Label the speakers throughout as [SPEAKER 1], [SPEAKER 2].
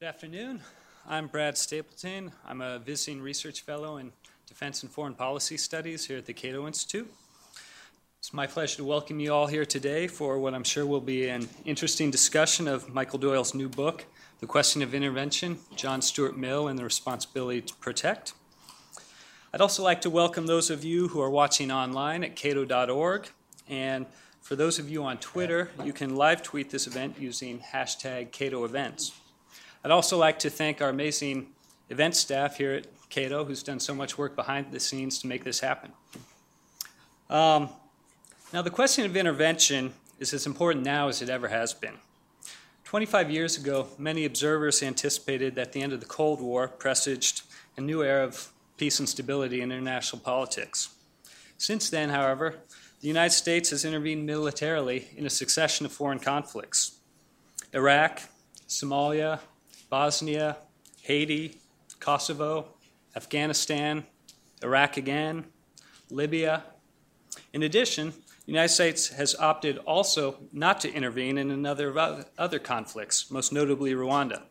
[SPEAKER 1] Good afternoon. I'm Brad Stapleton. I'm a visiting research fellow in Defense and Foreign Policy Studies here at the Cato Institute. It's my pleasure to welcome you all here today for what I'm sure will be an interesting discussion of Michael Doyle's new book, The Question of Intervention John Stuart Mill and the Responsibility to Protect. I'd also like to welcome those of you who are watching online at cato.org. And for those of you on Twitter, you can live tweet this event using hashtag Cato Events. I'd also like to thank our amazing event staff here at Cato, who's done so much work behind the scenes to make this happen. Um, now, the question of intervention is as important now as it ever has been. 25 years ago, many observers anticipated that the end of the Cold War presaged a new era of peace and stability in international politics. Since then, however, the United States has intervened militarily in a succession of foreign conflicts Iraq, Somalia, Bosnia, Haiti, Kosovo, Afghanistan, Iraq again, Libya. In addition, the United States has opted also not to intervene in another other conflicts, most notably Rwanda.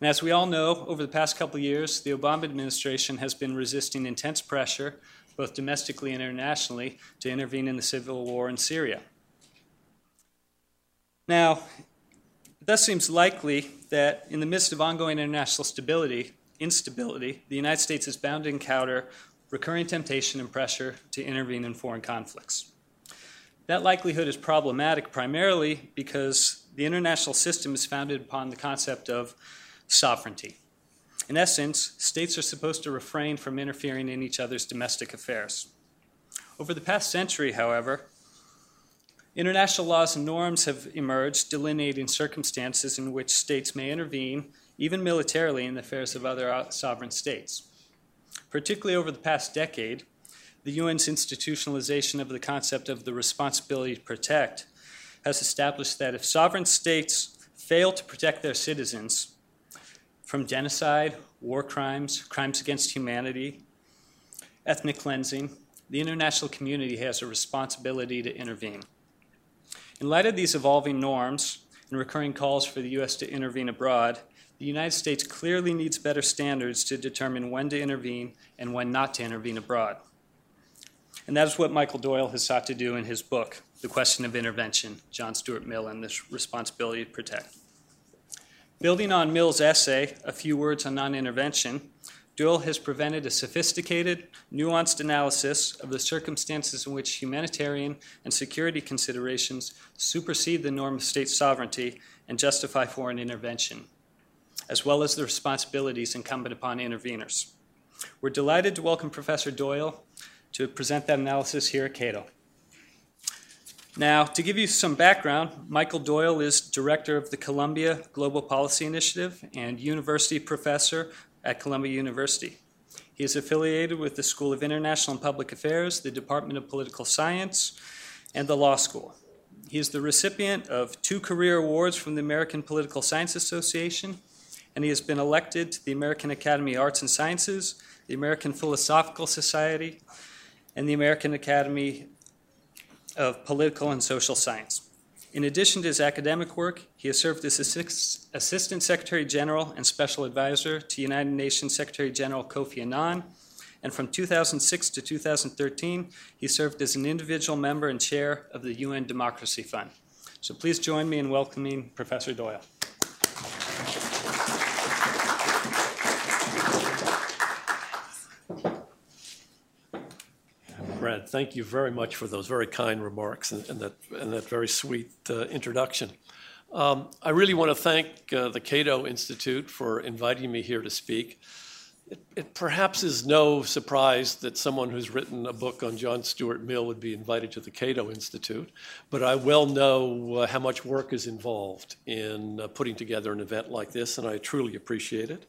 [SPEAKER 1] And as we all know, over the past couple of years, the Obama administration has been resisting intense pressure, both domestically and internationally, to intervene in the civil war in Syria. Now, it thus seems likely that in the midst of ongoing international stability, instability, the United States is bound to encounter recurring temptation and pressure to intervene in foreign conflicts. That likelihood is problematic primarily because the international system is founded upon the concept of sovereignty. In essence, states are supposed to refrain from interfering in each other's domestic affairs. Over the past century, however, International laws and norms have emerged delineating circumstances in which states may intervene, even militarily, in the affairs of other sovereign states. Particularly over the past decade, the UN's institutionalization of the concept of the responsibility to protect has established that if sovereign states fail to protect their citizens from genocide, war crimes, crimes against humanity, ethnic cleansing, the international community has a responsibility to intervene. In light of these evolving norms and recurring calls for the U.S. to intervene abroad, the United States clearly needs better standards to determine when to intervene and when not to intervene abroad. And that is what Michael Doyle has sought to do in his book, The Question of Intervention John Stuart Mill and the Responsibility to Protect. Building on Mill's essay, A Few Words on Non Intervention, Doyle has prevented a sophisticated, nuanced analysis of the circumstances in which humanitarian and security considerations supersede the norm of state sovereignty and justify foreign intervention, as well as the responsibilities incumbent upon interveners. We're delighted to welcome Professor Doyle to present that analysis here at Cato. Now, to give you some background, Michael Doyle is director of the Columbia Global Policy Initiative and university professor at Columbia University. He is affiliated with the School of International and Public Affairs, the Department of Political Science, and the Law School. He is the recipient of two career awards from the American Political Science Association, and he has been elected to the American Academy of Arts and Sciences, the American Philosophical Society, and the American Academy of Political and Social Science. In addition to his academic work, he has served as Assistant Secretary General and Special Advisor to United Nations Secretary General Kofi Annan. And from 2006 to 2013, he served as an individual member and chair of the UN Democracy Fund. So please join me in welcoming Professor Doyle.
[SPEAKER 2] Brad, thank you very much for those very kind remarks and, and that, and that very sweet uh, introduction. Um, I really want to thank uh, the Cato Institute for inviting me here to speak. It, it, perhaps is no surprise that someone who's written a book on John Stuart Mill would be invited to the Cato Institute, but I well know uh, how much work is involved in uh, putting together an event like this, and I truly appreciate it.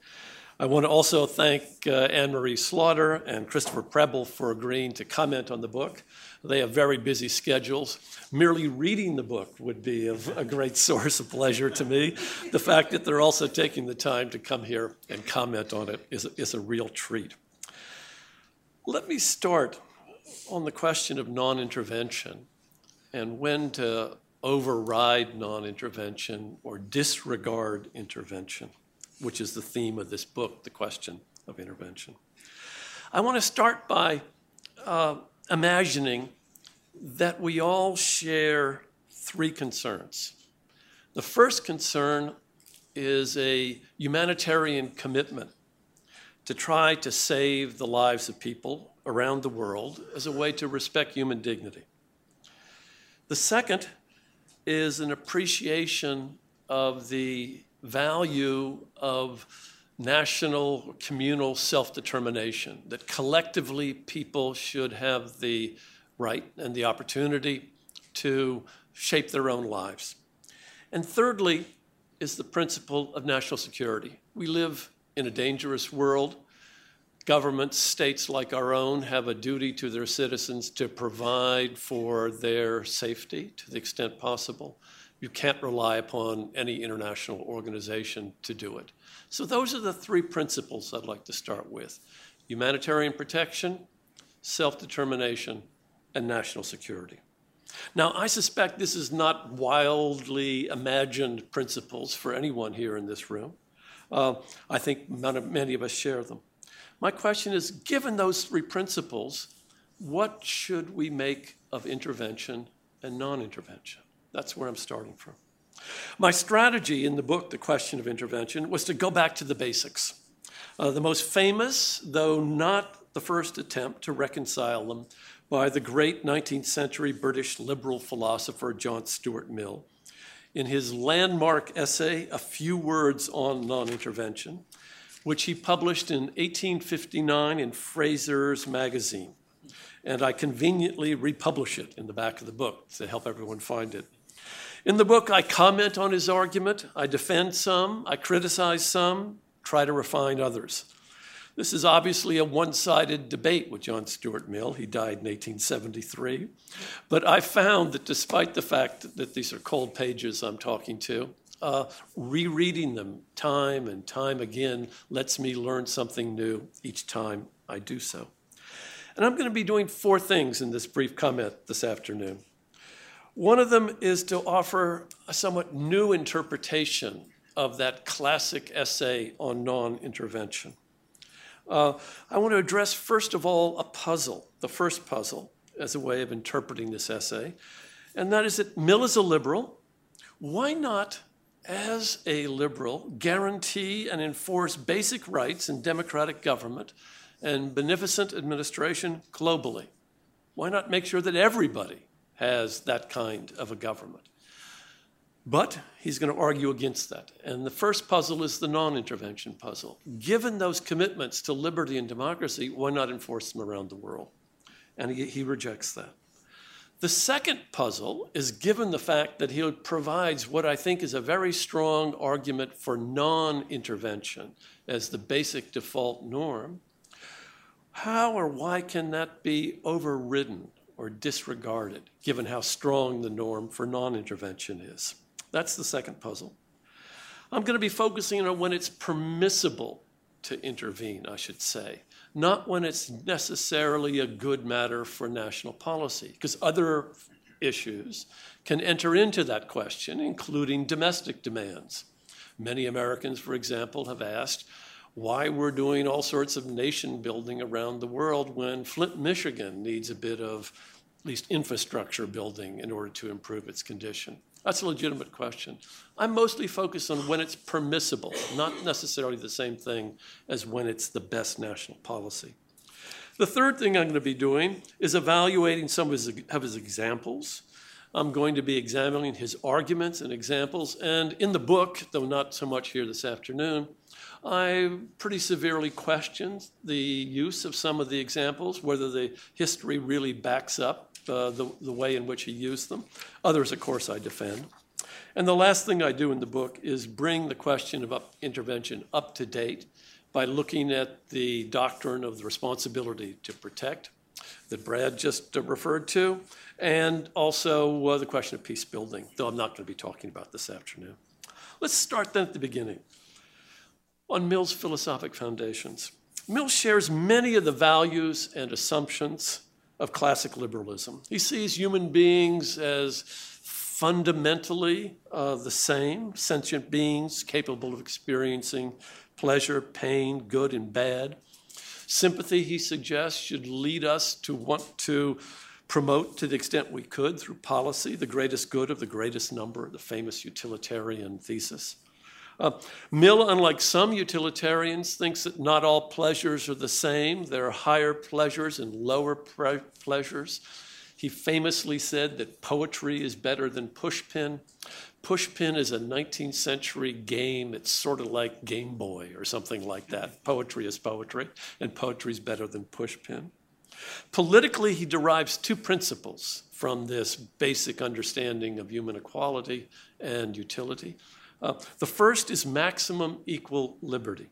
[SPEAKER 2] I want to also thank uh, Anne Marie Slaughter and Christopher Preble for agreeing to comment on the book. They have very busy schedules. Merely reading the book would be a great source of pleasure to me. The fact that they're also taking the time to come here and comment on it is, is a real treat. Let me start on the question of non intervention and when to override non intervention or disregard intervention. Which is the theme of this book, The Question of Intervention. I want to start by uh, imagining that we all share three concerns. The first concern is a humanitarian commitment to try to save the lives of people around the world as a way to respect human dignity. The second is an appreciation of the value of national communal self determination, that collectively people should have the right and the opportunity to shape their own lives. And thirdly, is the principle of national security. We live in a dangerous world. Governments, states like our own, have a duty to their citizens to provide for their safety to the extent possible. You can't rely upon any international organization to do it. So, those are the three principles I'd like to start with humanitarian protection, self determination, and national security. Now, I suspect this is not wildly imagined principles for anyone here in this room. Uh, I think many of us share them. My question is given those three principles, what should we make of intervention and non intervention? That's where I'm starting from. My strategy in the book, The Question of Intervention, was to go back to the basics. Uh, the most famous, though not the first attempt to reconcile them, by the great 19th century British liberal philosopher John Stuart Mill. In his landmark essay, A Few Words on Non Intervention, which he published in 1859 in Fraser's Magazine. And I conveniently republish it in the back of the book to help everyone find it. In the book, I comment on his argument, I defend some, I criticize some, try to refine others. This is obviously a one sided debate with John Stuart Mill. He died in 1873. But I found that despite the fact that these are cold pages I'm talking to, uh, rereading them time and time again lets me learn something new each time I do so. And I'm going to be doing four things in this brief comment this afternoon. One of them is to offer a somewhat new interpretation of that classic essay on non intervention. Uh, I want to address, first of all, a puzzle, the first puzzle, as a way of interpreting this essay, and that is that Mill is a liberal. Why not, as a liberal, guarantee and enforce basic rights in democratic government and beneficent administration globally? Why not make sure that everybody has that kind of a government? But he's going to argue against that. And the first puzzle is the non intervention puzzle. Given those commitments to liberty and democracy, why not enforce them around the world? And he, he rejects that. The second puzzle is given the fact that he provides what I think is a very strong argument for non intervention as the basic default norm. How or why can that be overridden or disregarded, given how strong the norm for non intervention is? That's the second puzzle. I'm going to be focusing on when it's permissible to intervene, I should say, not when it's necessarily a good matter for national policy, because other issues can enter into that question, including domestic demands. Many Americans, for example, have asked why we're doing all sorts of nation building around the world when Flint, Michigan needs a bit of at least infrastructure building in order to improve its condition. That's a legitimate question. I'm mostly focused on when it's permissible, not necessarily the same thing as when it's the best national policy. The third thing I'm going to be doing is evaluating some of his, of his examples. I'm going to be examining his arguments and examples. And in the book, though not so much here this afternoon, I pretty severely question the use of some of the examples, whether the history really backs up uh, the, the way in which he used them. Others, of course, I defend. And the last thing I do in the book is bring the question of up intervention up to date by looking at the doctrine of the responsibility to protect that Brad just uh, referred to, and also uh, the question of peace building, though I'm not going to be talking about this afternoon. Let's start then at the beginning on Mill's philosophic foundations. Mill shares many of the values and assumptions of classic liberalism. He sees human beings as fundamentally uh, the same sentient beings capable of experiencing pleasure, pain, good and bad. Sympathy, he suggests, should lead us to want to promote to the extent we could through policy the greatest good of the greatest number, the famous utilitarian thesis. Uh, Mill, unlike some utilitarians, thinks that not all pleasures are the same. There are higher pleasures and lower pre- pleasures. He famously said that poetry is better than pushpin. Pushpin is a 19th century game. It's sort of like Game Boy or something like that. Poetry is poetry, and poetry is better than pushpin. Politically, he derives two principles from this basic understanding of human equality and utility. Uh, the first is maximum equal liberty.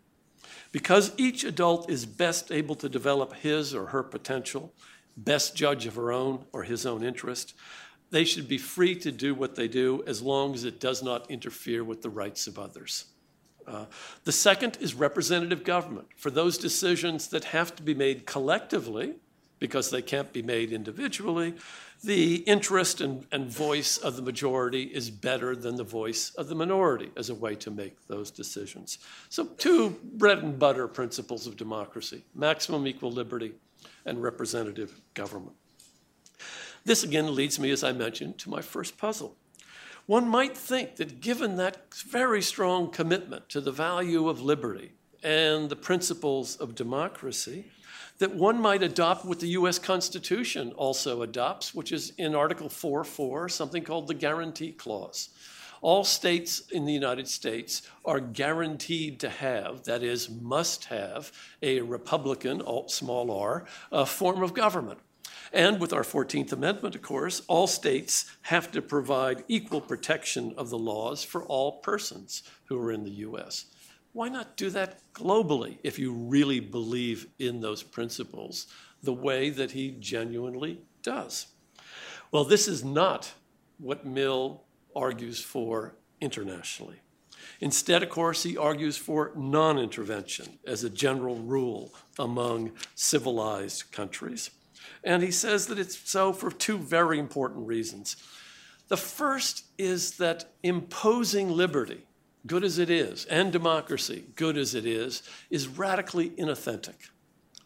[SPEAKER 2] Because each adult is best able to develop his or her potential, best judge of her own or his own interest, they should be free to do what they do as long as it does not interfere with the rights of others. Uh, the second is representative government. For those decisions that have to be made collectively, because they can't be made individually, the interest and, and, voice of the majority is better than the voice of the minority as a way to make those decisions. So, two bread and butter principles of democracy maximum equal liberty and representative government. This again leads me, as I mentioned, to my first puzzle. One might think that given that very strong commitment to the value of liberty and the principles of democracy, that one might adopt what the US Constitution also adopts, which is in Article 4 4, something called the Guarantee Clause. All states in the United States are guaranteed to have, that is, must have, a Republican, small r, form of government. And with our 14th Amendment, of course, all states have to provide equal protection of the laws for all persons who are in the US. Why not do that globally if you really believe in those principles the way that he genuinely does? Well, this is not what Mill argues for internationally. Instead, of course, he argues for non intervention as a general rule among civilized countries. And he says that it's so for two very important reasons. The first is that imposing liberty good as it is, and democracy, good as it is, is radically inauthentic.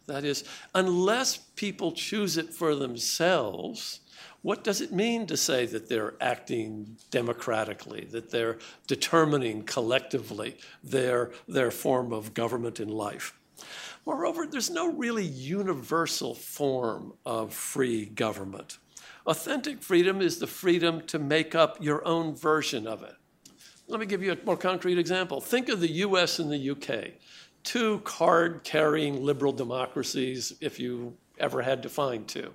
[SPEAKER 2] That is, unless people choose it for themselves, what does it mean to say that they're acting democratically, that they're determining collectively their, their form of government in life? Moreover, there's no really universal form of free government. Authentic freedom is the freedom to make up your own version of it. Let me give you a more concrete example. Think of the US and the UK, two card carrying liberal democracies, if you ever had to find two.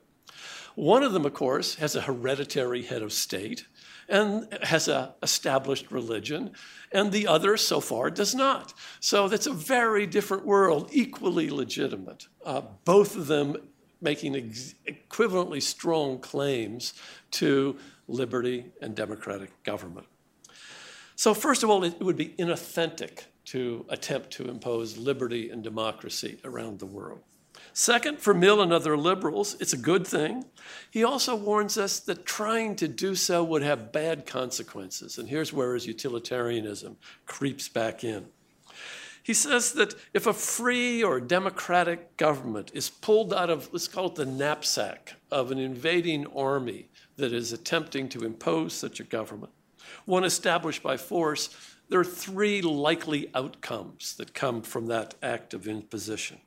[SPEAKER 2] One of them, of course, has a hereditary head of state and has an established religion, and the other, so far, does not. So that's a very different world, equally legitimate. Uh, both of them making ex- equivalently strong claims to liberty and democratic government. So, first of all, it would be inauthentic to attempt to impose liberty and democracy around the world. Second, for Mill and other liberals, it's a good thing. He also warns us that trying to do so would have bad consequences. And here's where his utilitarianism creeps back in. He says that if a free or democratic government is pulled out of, let's call it the knapsack of an invading army that is attempting to impose such a government, one established by force, there are three likely outcomes that come from that act of imposition.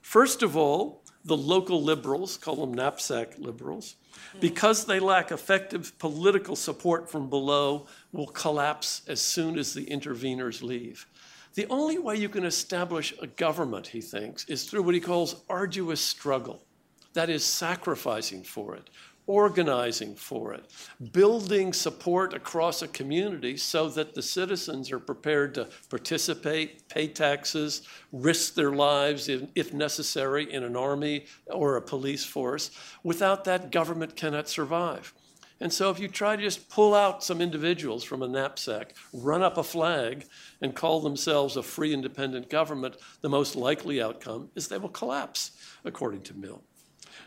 [SPEAKER 2] First of all, the local liberals, call them knapsack liberals, because they lack effective political support from below, will collapse as soon as the interveners leave. The only way you can establish a government, he thinks, is through what he calls arduous struggle. That is, sacrificing for it, organizing for it, building support across a community so that the citizens are prepared to participate, pay taxes, risk their lives if, necessary in an army or a police force. Without that, government cannot survive. And so, if you try to just pull out some individuals from a knapsack, run up a flag, and call themselves a free independent government, the most likely outcome is they will collapse, according to Mill.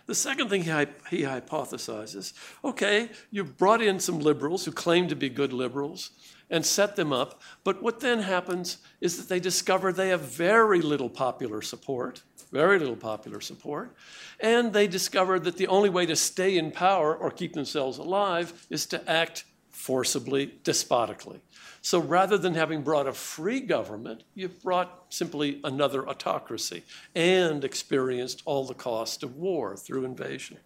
[SPEAKER 2] The second thing he, he hypothesizes okay, you've brought in some liberals who claim to be good liberals and set them up, but what then happens is that they discover they have very little popular support, very little popular support, and they discover that the only way to stay in power or keep themselves alive is to act forcibly, despotically. So rather than having brought a free government, you've brought simply another autocracy and experienced all the cost of war through invasion.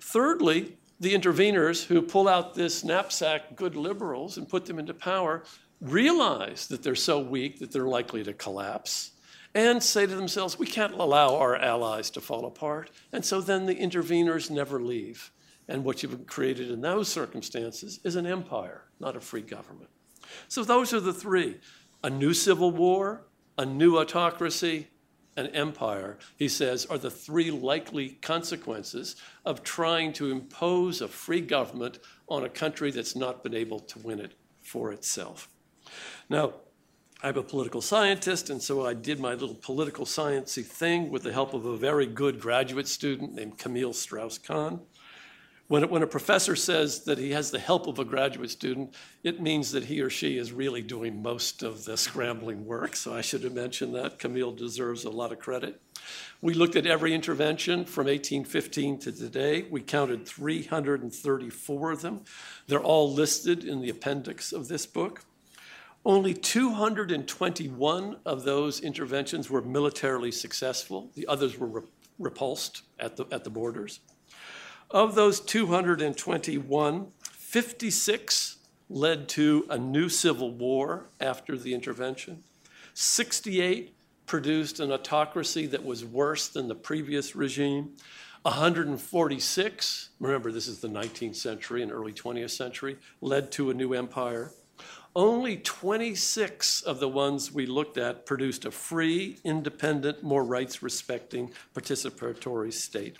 [SPEAKER 2] Thirdly, the interveners who pull out this knapsack good liberals and put them into power realize that they're so weak that they're likely to collapse and say to themselves, we can't allow our allies to fall apart. And so then the interveners never leave. And what you've created in those circumstances is an empire, not a free government. So those are the three a new civil war, a new autocracy, an empire, he says, are the three likely consequences of trying to impose a free government on a country that's not been able to win it for itself. Now, I'm a political scientist, and so I did my little political sciencey thing with the help of a very good graduate student named Camille Strauss-Kahn. When, when a professor says that he has the help of a graduate student, it means that he or she is really doing most of the scrambling work. So I should have mentioned that. Camille deserves a lot of credit. We looked at every intervention from 1815 to today. We counted 334 of them. They're all listed in the appendix of this book. Only 221 of those interventions were militarily successful. The others were repulsed at the, at the borders. Of those 221, 56 led to a new civil war after the intervention. 68 produced an autocracy that was worse than the previous regime. 146, remember this is the 19th century and early 20th century, led to a new empire. Only 26 of the ones we looked at produced a free, independent, more rights respecting, participatory state.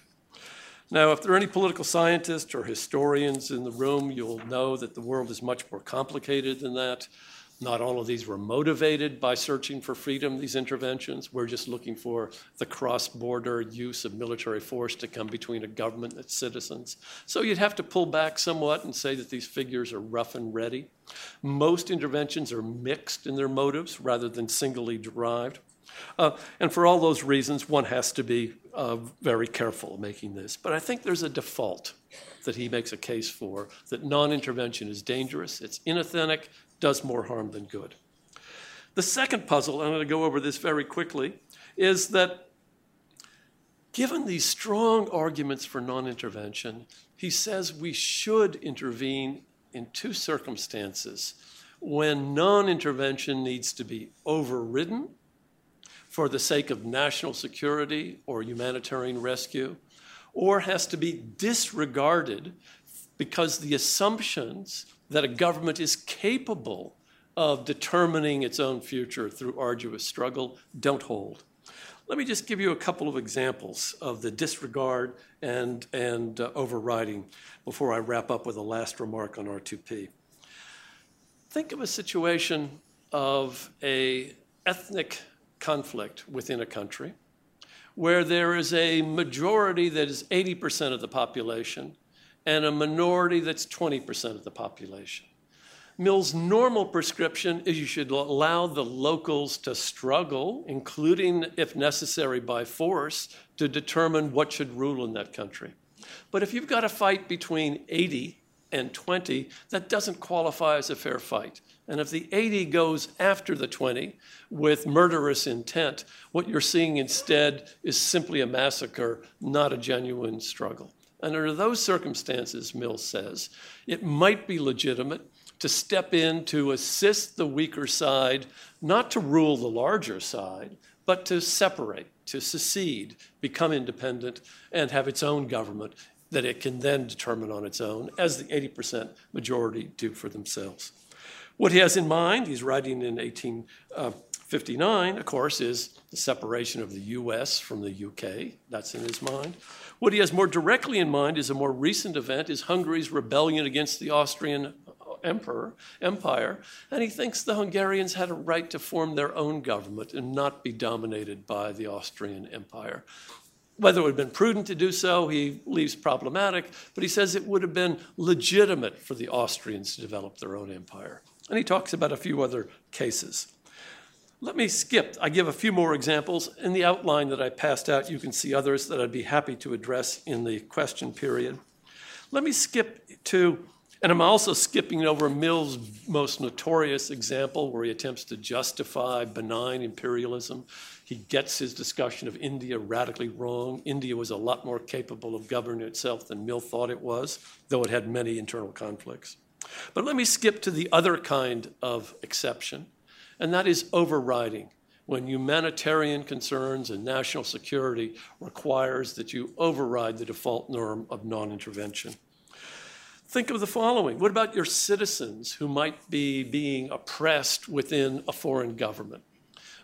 [SPEAKER 2] Now, if there are any political scientists or historians in the room, you'll know that the world is much more complicated than that. Not all of these were motivated by searching for freedom, these interventions. We're just looking for the cross border use of military force to come between a government and its citizens. So you'd have to pull back somewhat and say that these figures are rough and ready. Most interventions are mixed in their motives rather than singly derived. Uh, and for all those reasons, one has to be uh, very careful making this. But I think there's a default that he makes a case for that non intervention is dangerous, it's inauthentic, does more harm than good. The second puzzle, and I'm going to go over this very quickly, is that given these strong arguments for non intervention, he says we should intervene in two circumstances when non intervention needs to be overridden for the sake of national security or humanitarian rescue, or has to be disregarded because the assumptions that a government is capable of determining its own future through arduous struggle don't hold. Let me just give you a couple of examples of the disregard and, and uh, overriding before I wrap up with a last remark on R2P. Think of a situation of a ethnic conflict within a country where there is a majority that is 80% of the population and a minority that's 20% of the population. Mill's normal prescription is you should allow the locals to struggle, including, if necessary, by force, to determine what should rule in that country. But if you've got a fight between 80 and 20, that doesn't qualify as a fair fight. And if the 80 goes after the 20 with murderous intent, what you're seeing instead is simply a massacre, not a genuine struggle. And under those circumstances, Mill says, it might be legitimate to step in to assist the weaker side, not to rule the larger side, but to separate, to secede, become independent, and have its own government that it can then determine on its own, as the 80% majority do for themselves. What he has in mind, he's writing in 1859, uh, of course, is the separation of the US from the UK. That's in his mind. What he has more directly in mind is a more recent event, is Hungary's rebellion against the Austrian uh, emperor, empire, and he thinks the Hungarians had a right to form their own government and not be dominated by the Austrian empire. Whether it would have been prudent to do so, he leaves problematic, but he says it would have been legitimate for the Austrians to develop their own empire. And he talks about a few other cases. Let me skip. I give a few more examples. In the outline that I passed out, you can see others that I'd be happy to address in the question period. Let me skip to, and I'm also skipping over Mill's most notorious example where he attempts to justify benign imperialism. He gets his discussion of India radically wrong. India was a lot more capable of governing itself than Mill thought it was, though it had many internal conflicts. But let me skip to the other kind of exception and that is overriding when humanitarian concerns and national security requires that you override the default norm of non-intervention. Think of the following. What about your citizens who might be being oppressed within a foreign government?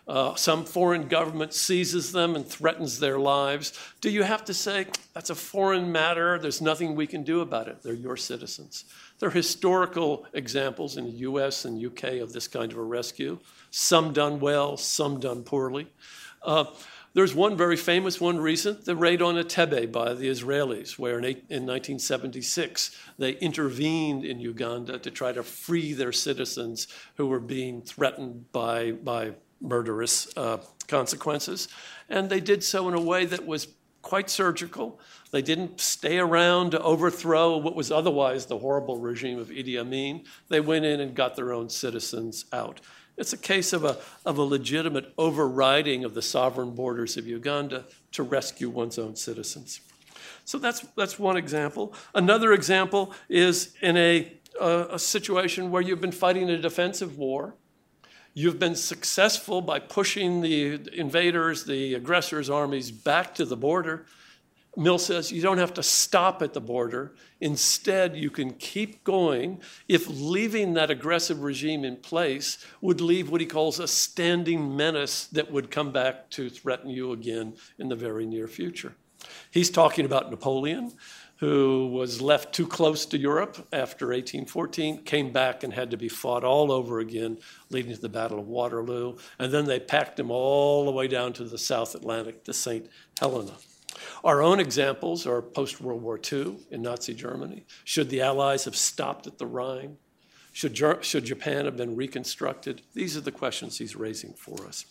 [SPEAKER 2] Uh, some foreign government seizes them and threatens their lives. Do you have to say, that's a foreign matter, there's nothing we can do about it? They're your citizens. There are historical examples in the US and UK of this kind of a rescue, some done well, some done poorly. Uh, there's one very famous one recent, the raid on Entebbe by the Israelis, where in, in 1976 they intervened in Uganda to try to free their citizens who were being threatened by, by murderous uh, consequences. And they did so in a way that was quite surgical. They didn't stay around to overthrow what was otherwise the horrible regime of Idi Amin. They went in and got their own citizens out. It's a case of a, of a legitimate overriding of the sovereign borders of Uganda to rescue one's own citizens. So that's, that's one example. Another example is in a, a, a situation where you've been fighting a defensive war You've been successful by pushing the invaders, the aggressors' armies back to the border. Mill says you don't have to stop at the border. Instead, you can keep going if leaving that aggressive regime in place would leave what he calls a standing menace that would come back to threaten you again in the very near future. He's talking about Napoleon who was left too close to Europe after 1814, came back and had to be fought all over again, leading to the Battle of Waterloo. And then they packed him all the way down to the South Atlantic, to St. Helena. Our own examples are post World War II in Nazi Germany. Should the Allies have stopped at the Rhine? Should, should Japan have been reconstructed? These are the questions he's raising for us.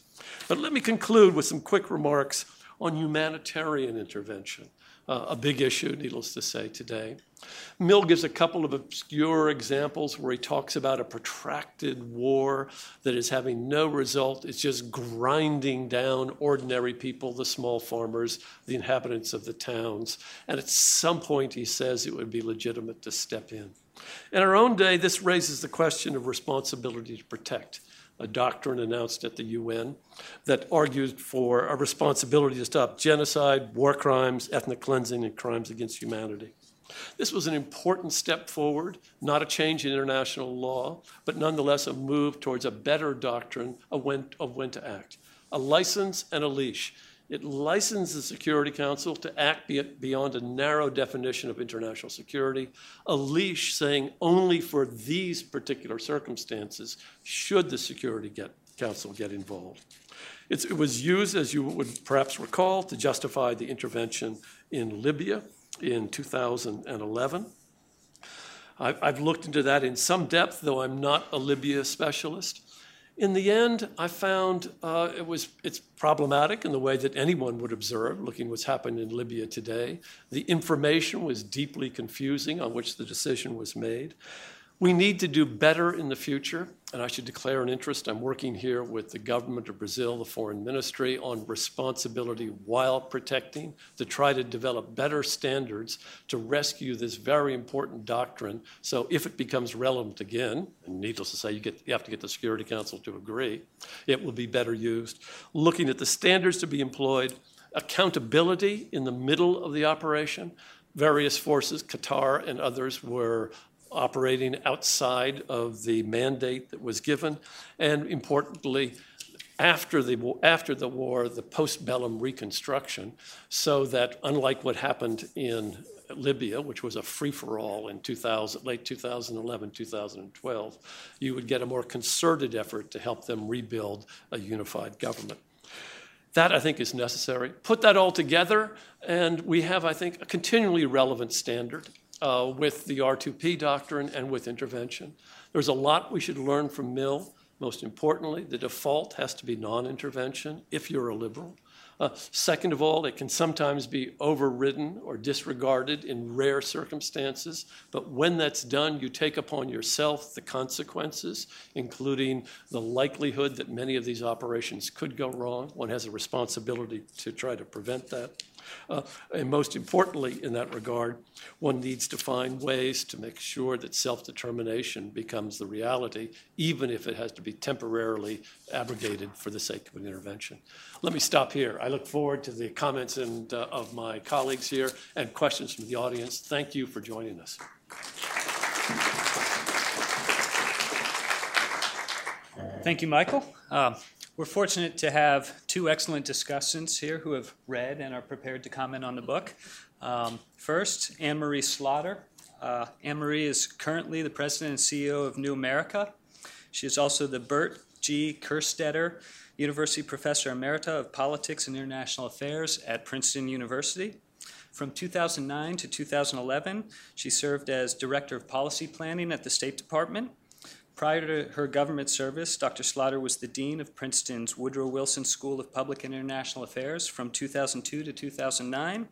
[SPEAKER 2] But let me conclude with some quick remarks on humanitarian intervention uh, a big issue, needless to say, today. Mill gives a couple of obscure examples where he talks about a protracted war that is having no result. It's just grinding down ordinary people, the small farmers, the inhabitants of the towns. And at some point, he says it would be legitimate to step in. In our own day, this raises the question of responsibility to protect a doctrine announced at the UN that argued for a responsibility to stop genocide, war crimes, ethnic cleansing, and crimes against humanity. This was an important step forward, not a change in international law, but nonetheless a move towards a better doctrine of when, of when to act. A license and a leash. It licensed the Security Council to act beyond a narrow definition of international security, a leash saying only for these particular circumstances should the Security get, Council get involved. It's, it was used, as you would perhaps recall, to justify the intervention in Libya in 2011. I've looked into that in some depth, though I'm not a Libya specialist. In the end, I found uh, it was it's problematic in the way that anyone would observe, looking what's happened in Libya today. The information was deeply confusing on which the decision was made. We need to do better in the future, and I should declare an interest. I'm working here with the government of Brazil, the foreign ministry, on responsibility while protecting to try to develop better standards to rescue this very important doctrine. So if it becomes relevant again, and needless to say, you, get, you have to get the Security Council to agree, it will be better used. Looking at the standards to be employed, accountability in the middle of the operation various forces, Qatar and others, were operating outside of the mandate that was given, and importantly, after the, after the war, the postbellum reconstruction, so that unlike what happened in Libya, which was a free for all in 2000, late 2011, 2012, you would get a more concerted effort to help them rebuild a unified government. That, I think, is necessary. Put that all together, and we have, I think, a continually relevant standard uh, with the R2P doctrine and with intervention. There's a lot we should learn from Mill. Most importantly, the default has to be non intervention if you're a liberal. Uh, second of all, it can sometimes be overridden or disregarded in rare circumstances, but when that's done, you take upon yourself the consequences, including the likelihood that many of these operations could go wrong. One has a responsibility to try to prevent that. Uh, and most importantly, in that regard, one needs to find ways to make sure that self determination becomes the reality, even if it has to be temporarily abrogated for the sake of an intervention. Let me stop here. I look forward to the comments and, uh, of my colleagues here and questions from the audience. Thank you for joining us.
[SPEAKER 1] Thank you, Michael. Um, we're fortunate to have two excellent discussants here who have read and are prepared to comment on the book. Um, first, Anne Marie Slaughter. Uh, Anne Marie is currently the president and CEO of New America. She is also the Bert G. Kerstetter University Professor Emerita of Politics and International Affairs at Princeton University. From 2009 to 2011, she served as Director of Policy Planning at the State Department Prior to her government service, Dr. Slaughter was the Dean of Princeton's Woodrow Wilson School of Public and International Affairs from 2002 to 2009,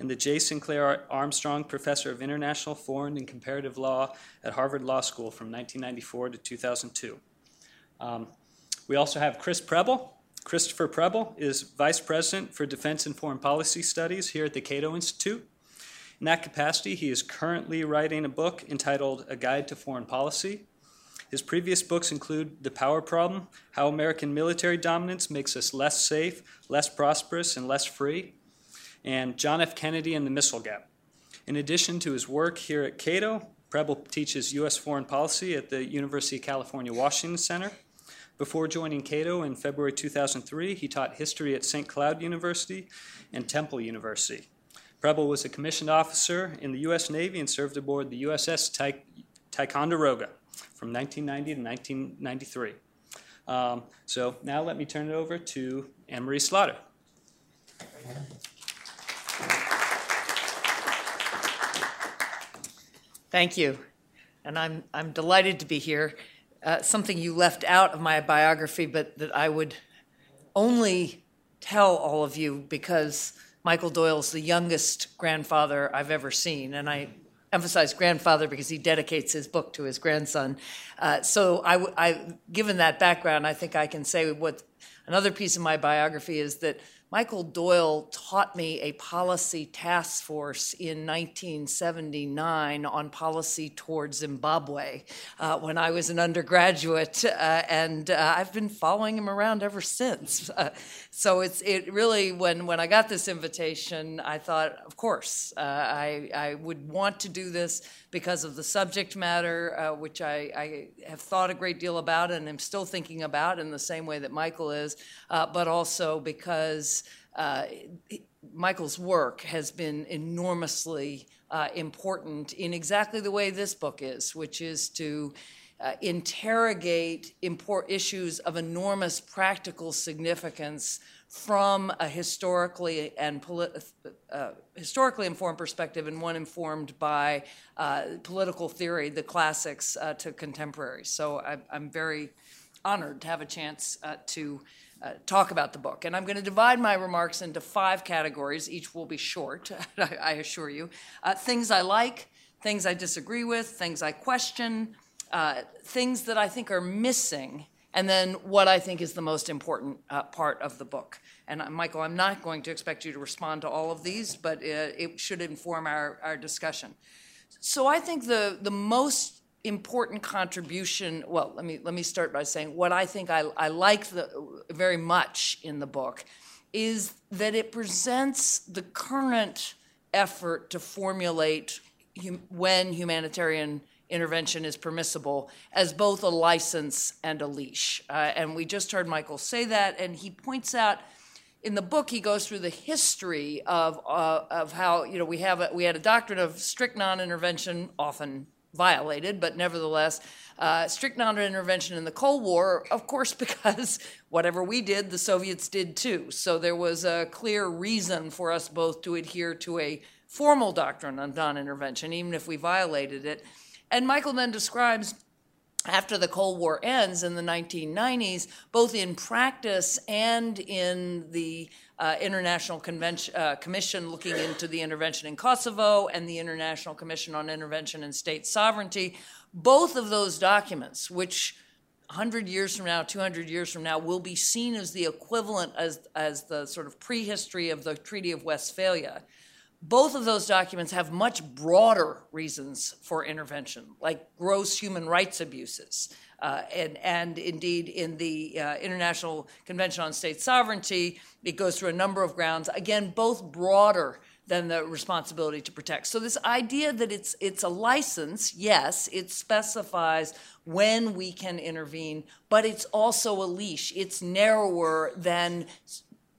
[SPEAKER 1] and the J. Sinclair Armstrong Professor of International, Foreign, and Comparative Law at Harvard Law School from 1994 to 2002. Um, we also have Chris Preble. Christopher Preble is Vice President for Defense and Foreign Policy Studies here at the Cato Institute. In that capacity, he is currently writing a book entitled A Guide to Foreign Policy his previous books include The Power Problem How American Military Dominance Makes Us Less Safe, Less Prosperous, and Less Free, and John F. Kennedy and the Missile Gap. In addition to his work here at Cato, Preble teaches U.S. foreign policy at the University of California, Washington Center. Before joining Cato in February 2003, he taught history at St. Cloud University and Temple University. Preble was a commissioned officer in the U.S. Navy and served aboard the USS Ticonderoga from 1990 to 1993. Um, so now let me turn it over to Anne Marie Slaughter.
[SPEAKER 3] Thank you. And I'm, I'm delighted to be here. Uh, something you left out of my biography, but that I would only tell all of you because Michael Doyle's the youngest grandfather I've ever seen. And I emphasize grandfather because he dedicates his book to his grandson. Uh, so, I, I, given that background, I think I can say what another piece of my biography is that Michael Doyle taught me a policy task force in 1979 on policy toward Zimbabwe uh, when I was an undergraduate, uh, and uh, I've been following him around ever since. Uh, so it's it really when when I got this invitation, I thought, of course, uh, I I would want to do this because of the subject matter, uh, which I, I, have thought a great deal about and am still thinking about in the same way that Michael is, but also because. Uh, Michael's work has been enormously uh, important in exactly the way this book is, which is to uh, interrogate import issues of enormous practical significance from a historically and poli- uh, historically informed perspective and one informed by uh, political theory, the classics, uh, to contemporary. So I, am very honored to have a chance uh, to uh, talk about the book. And I'm going to divide my remarks into five categories. Each will be short, I, assure you. Uh, things I like, things I disagree with, things I question, uh, things that I think are missing, and then what I think is the most important uh, part of the book. And uh, Michael, I'm not going to expect you to respond to all of these, but uh, it should inform our, our discussion. So I think the, the most important contribution. Well, let me let me start by saying what I think I, I like the, very much in the book is that it presents the current effort to formulate hum, when humanitarian intervention is permissible as both a license and a leash. Uh, and we just heard Michael say that, and he points out in the book he goes through the history of uh, of how you know we have a, we had a doctrine of strict non-intervention often violated, but nevertheless, uh, strict non-intervention in the Cold War, of course, because whatever we did, the Soviets did too. So there was a clear reason for us both to adhere to a formal doctrine on non-intervention, even if we violated it. And Michael then describes after the Cold War ends in the 1990s, both in practice and in the uh, International Convention, uh, Commission looking into the intervention in Kosovo and the International Commission on Intervention in State Sovereignty, both of those documents, which 100 years from now, 200 years from now, will be seen as the equivalent as, as the sort of prehistory of the Treaty of Westphalia both of those documents have much broader reasons for intervention, like gross human rights abuses. Uh, and, and indeed, in the uh, International Convention on State Sovereignty, it goes through a number of grounds, again, both broader than the responsibility to protect. So this idea that it's it's a license, yes, it specifies when we can intervene, but it's also a leash. It's narrower than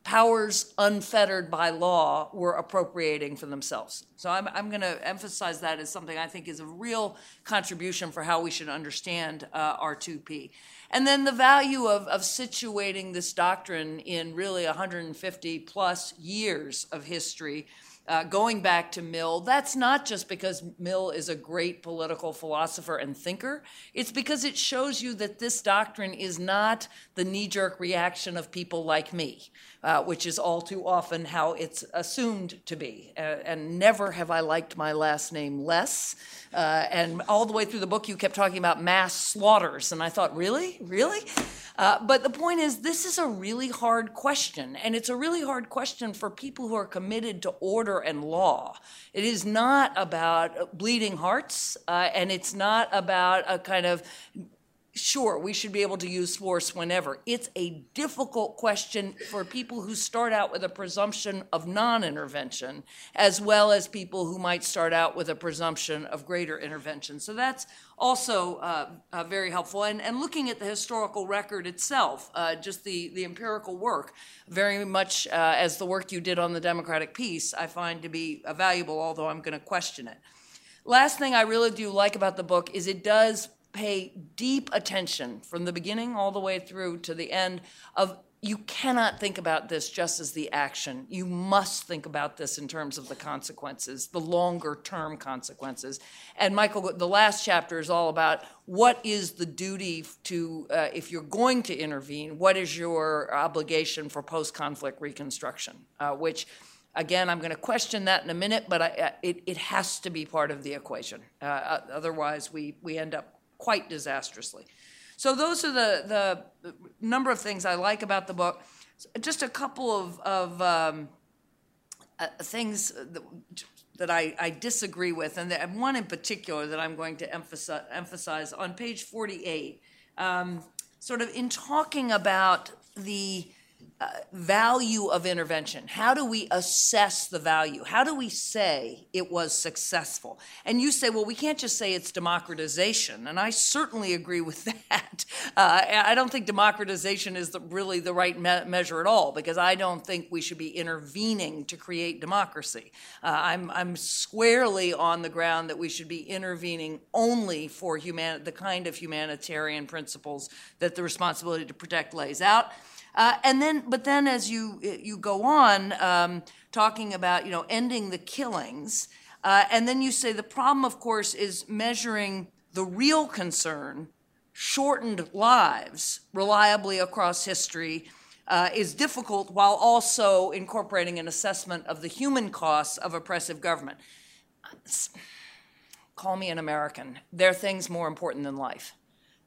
[SPEAKER 3] powers unfettered by law were appropriating for themselves. So I'm, I'm going to emphasize that as something I think is a real contribution for how we should understand uh, R2P. And then the value of, of situating this doctrine in really 150 plus years of history uh, going back to Mill, that's not just because Mill is a great political philosopher and thinker. It's because it shows you that this doctrine is not the knee jerk reaction of people like me, uh, which is all too often how it's assumed to be. Uh, and never have I liked my last name less. Uh, and all the way through the book, you kept talking about mass slaughters. And I thought, really? Really? Uh, but the point is, this is a really hard question, and it's a really hard question for people who are committed to order and law. It is not about bleeding hearts, uh, and it's not about a kind of sure, we should be able to use force whenever. It's a difficult question for people who start out with a presumption of non intervention, as well as people who might start out with a presumption of greater intervention. So that's also uh, uh, very helpful. And, and looking at the historical record itself, uh, just the, the empirical work, very much uh, as the work you did on the democratic peace, I find to be valuable, although I'm going to question it. Last thing I really do like about the book is it does pay deep attention from the beginning all the way through to the end of you cannot think about this just as the action. You must think about this in terms of the consequences, the longer term consequences. And Michael, the last chapter is all about what is the duty to, uh, if you're going to intervene, what is your obligation for post conflict reconstruction, uh, which Again, I'm going to question that in a minute, but I, it, it, has to be part of the equation. Uh, otherwise, we, we end up quite disastrously. So those are the, the number of things I like about the book. Just a couple of, of um, uh, things that, that I, I, disagree with, and one in particular that I'm going to emphasize, emphasize on page 48. Um, sort of in talking about the uh, value of intervention. How do we assess the value? How do we say it was successful? And you say, well, we can't just say it's democratization. And I certainly agree with that. Uh, I don't think democratization is the, really the right me- measure at all because I don't think we should be intervening to create democracy. Uh, I'm, I'm squarely on the ground that we should be intervening only for human- the kind of humanitarian principles that the responsibility to protect lays out. Uh, and then, but then as you you go on um, talking about you know ending the killings, uh, and then you say the problem, of course, is measuring the real concern, shortened lives reliably across history. Uh, is difficult while also incorporating an assessment of the human costs of oppressive government. Call me an American. There are things more important than life.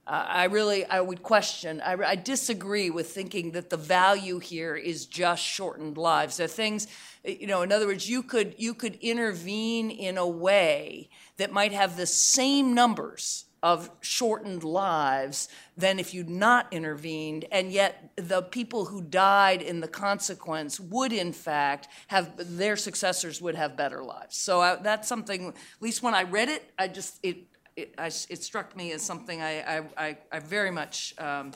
[SPEAKER 3] I really, I would question, I, I, disagree with thinking that the value here is just shortened lives. There are things, you know, in other words, you could, you could intervene in a way that might have the same numbers of shortened lives than if you'd not intervened, and yet the people who died in the consequence would, in fact, have their successors would have better lives. So I, uh, that's something, at least when I read it, I just, it, it, I, it struck me as something I, I, I very much um,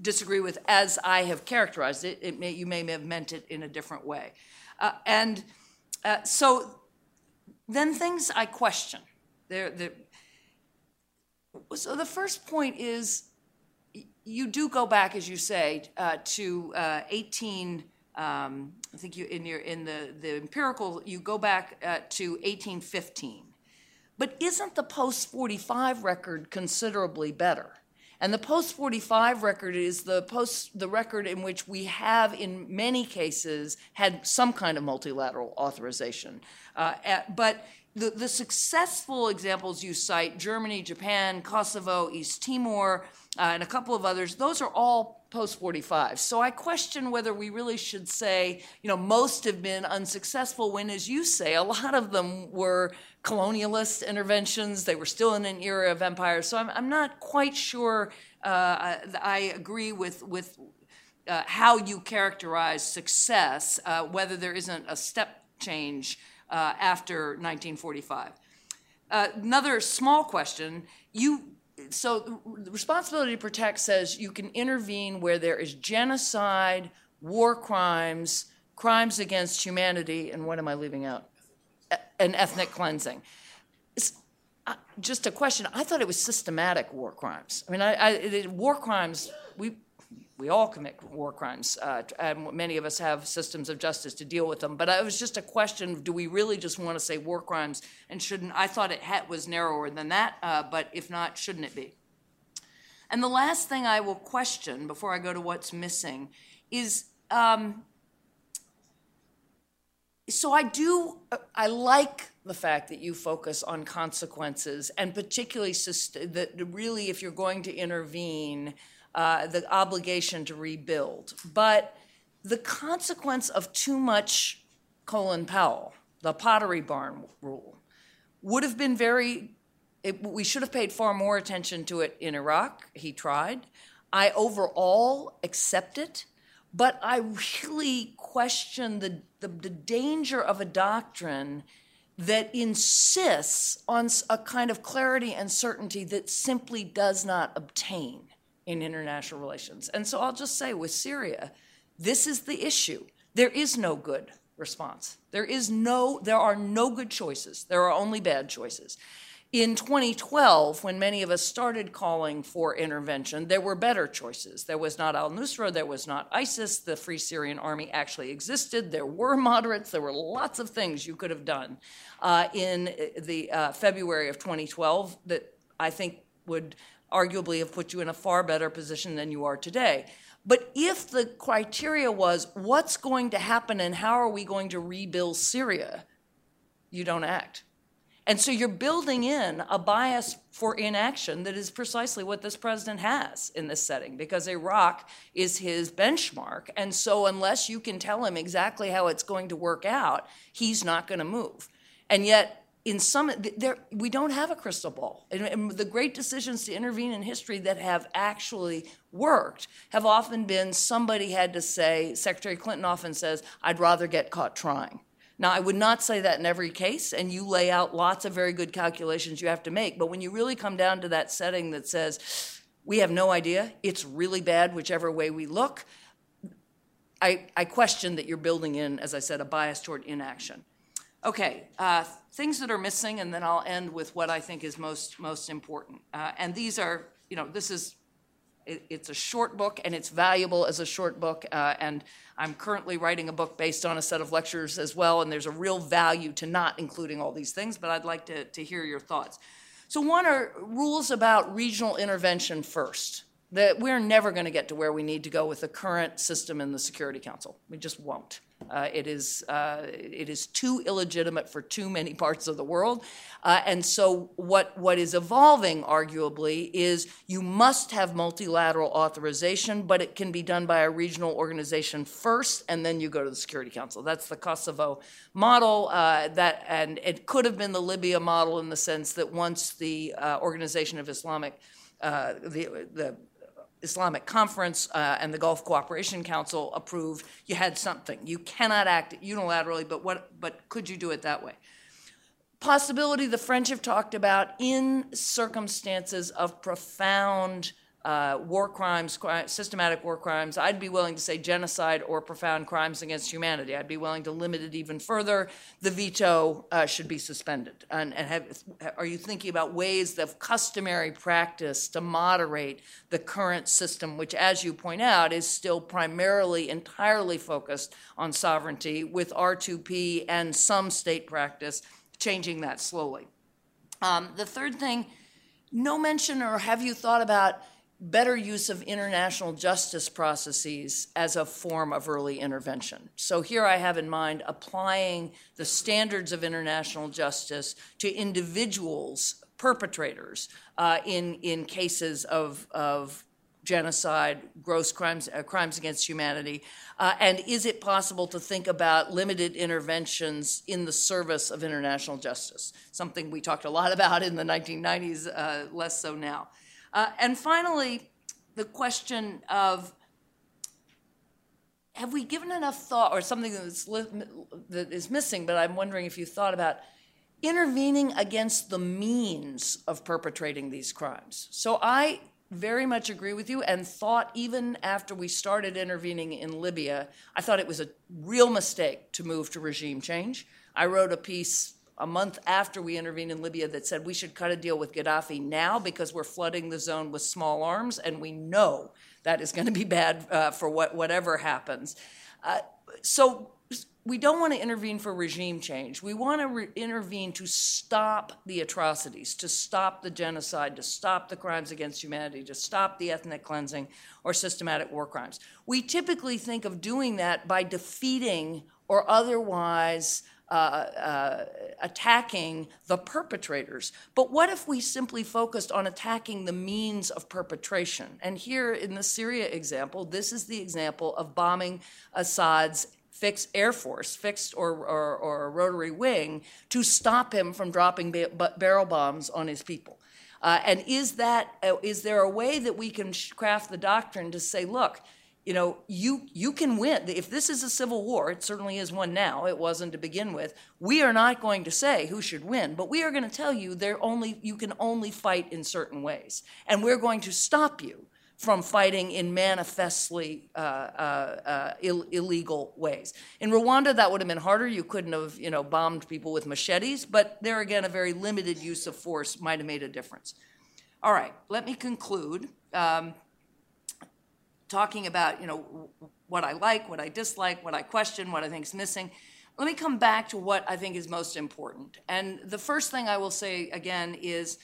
[SPEAKER 3] disagree with as I have characterized it. it may, you may have meant it in a different way. Uh, and uh, so then things I question. They're, they're, So the first point is you do go back, as you say, uh, to uh, 18. Um, I think you in your in the the empirical you go back uh, to 1815, but isn't the post 45 record considerably better? And the post 45 record is the post the record in which we have in many cases had some kind of multilateral authorization, uh, at, but the, the successful examples you cite Germany, Japan, Kosovo, East Timor, uh, and a couple of others those are all post 45. So I question whether we really should say, you know, most have been unsuccessful when, as you say, a lot of them were colonialist interventions. They were still in an era of empire. So I'm, I'm not quite sure uh, I, I, agree with, with uh, how you characterize success, uh, whether there isn't a step change uh, after 1945. Uh, another small question you so responsibility to protect says you can intervene where there is genocide, war crimes, crimes against humanity, and what am I leaving out? And ethnic cleansing. Uh, just a question. I thought it was systematic war crimes. I mean, I, I, war crimes. We we all commit war crimes, uh, and many of us have systems of justice to deal with them. But it was just a question: Do we really just want to say war crimes, and shouldn't? I thought it had, was narrower than that, uh, but if not, shouldn't it be? And the last thing I will question before I go to what's missing is. Um, so I do. I like the fact that you focus on consequences, and particularly that really, if you're going to intervene uh, the obligation to rebuild. But the consequence of too much Colin Powell, the Pottery Barn rule, would have been very, it, we should have paid far more attention to it in Iraq. He tried. I overall accept it, but I really question the, the, the danger of a doctrine that insists on a kind of clarity and certainty that simply does not obtain in international relations. And so I'll just say with Syria, this is the issue. There is no good response. There is no there are no good choices. There are only bad choices. In 2012, when many of us started calling for intervention, there were better choices. There was not al Nusra, there was not ISIS, the Free Syrian Army actually existed, there were moderates, there were lots of things you could have done uh, in the uh, February of 2012 that I think would arguably have put you in a far better position than you are today. But if the criteria was what's going to happen and how are we going to rebuild Syria, you don't act. And so you're building in a bias for inaction that is precisely what this president has in this setting, because Iraq is his benchmark. And so, unless you can tell him exactly how it's going to work out, he's not going to move. And yet, in some there we don't have a crystal ball and, and, the great decisions to intervene in history that have actually worked have often been somebody had to say secretary clinton often says i'd rather get caught trying now i would not say that in every case and you lay out lots of very good calculations you have to make but when you really come down to that setting that says we have no idea it's really bad whichever way we look i, I question that you're building in as i said a bias toward inaction Okay, uh, things that are missing, and then I'll end with what I think is most most important. Uh, and these are, you know, this is it's a short book, and it's valuable as a short book. Uh, and I'm currently writing a book based on a set of lectures as well, and there's a real value to not including all these things. But I'd like to to hear your thoughts. So one are rules about regional intervention first. That we're never going to get to where we need to go with the current system in the Security Council. We just won't. Uh, it, is, uh, it is too illegitimate for too many parts of the world. Uh, and so, what, what is evolving, arguably, is you must have multilateral authorization, but it can be done by a regional organization first, and then you go to the Security Council. That's the Kosovo model. Uh, that, and it could have been the Libya model in the sense that once the uh, Organization of Islamic uh, the, the Islamic Conference uh, and the Gulf Cooperation Council approved, you had something. You cannot act unilaterally, but what? But could you do it that way? Possibility the French have talked about in circumstances of profound uh, war crimes, cri- systematic war crimes. I'd be willing to say genocide or profound crimes against humanity. I'd be willing to limit it even further. The veto uh, should be suspended. And, and have, are you thinking about ways of customary practice to moderate the current system, which, as you point out, is still primarily entirely focused on sovereignty, with R2P and some state practice changing that slowly? Um, the third thing, no mention or have you thought about better use of international justice processes as a form of early intervention. So here I have in mind applying the standards of international justice to individuals, perpetrators, uh, in, in cases of, of genocide, gross crimes, uh, crimes against humanity? Uh, and is it possible to think about limited interventions in the service of international justice? Something we talked a lot about in the 1990s, uh, less so now. Uh, and finally, the question of have we given enough thought, or something that's that is missing, but I'm wondering if you thought about intervening against the means of perpetrating these crimes. So I very much agree with you and thought even after we started intervening in Libya, I thought it was a real mistake to move to regime change. I wrote a piece a month after we intervened in Libya that said we should cut a deal with Gaddafi now because we're flooding the zone with small arms, and we know that is going to be bad uh, for what, whatever happens. Uh, so we don't want to intervene for regime change. We want to re- intervene to stop the atrocities, to stop the genocide, to stop the crimes against humanity, to stop the ethnic cleansing or systematic war crimes. We typically think of doing that by defeating or otherwise uh, uh, attacking the perpetrators. But what if we simply focused on attacking the means of perpetration? And here in the Syria example, this is the example of bombing Assad's fixed air force, fixed or, or, or rotary wing, to stop him from dropping ba- barrel bombs on his people. Uh, and is that uh, is there a way that we can craft the doctrine to say, look, you know, you you can win. If this is a civil war, it certainly is one now. It wasn't to begin with. We are not going to say who should win, but we are going to tell you only you can only fight in certain ways, and we're going to stop you from fighting in manifestly uh, uh, uh, Ill- illegal ways. In Rwanda, that would have been harder. You couldn't have, you know, bombed people with machetes, but there again, a very limited use of force might have made a difference. All right, let me conclude. Um, talking about you know what I like, what I dislike, what I question, what I think is missing. Let me come back to what I think is most important. And the first thing I will say again is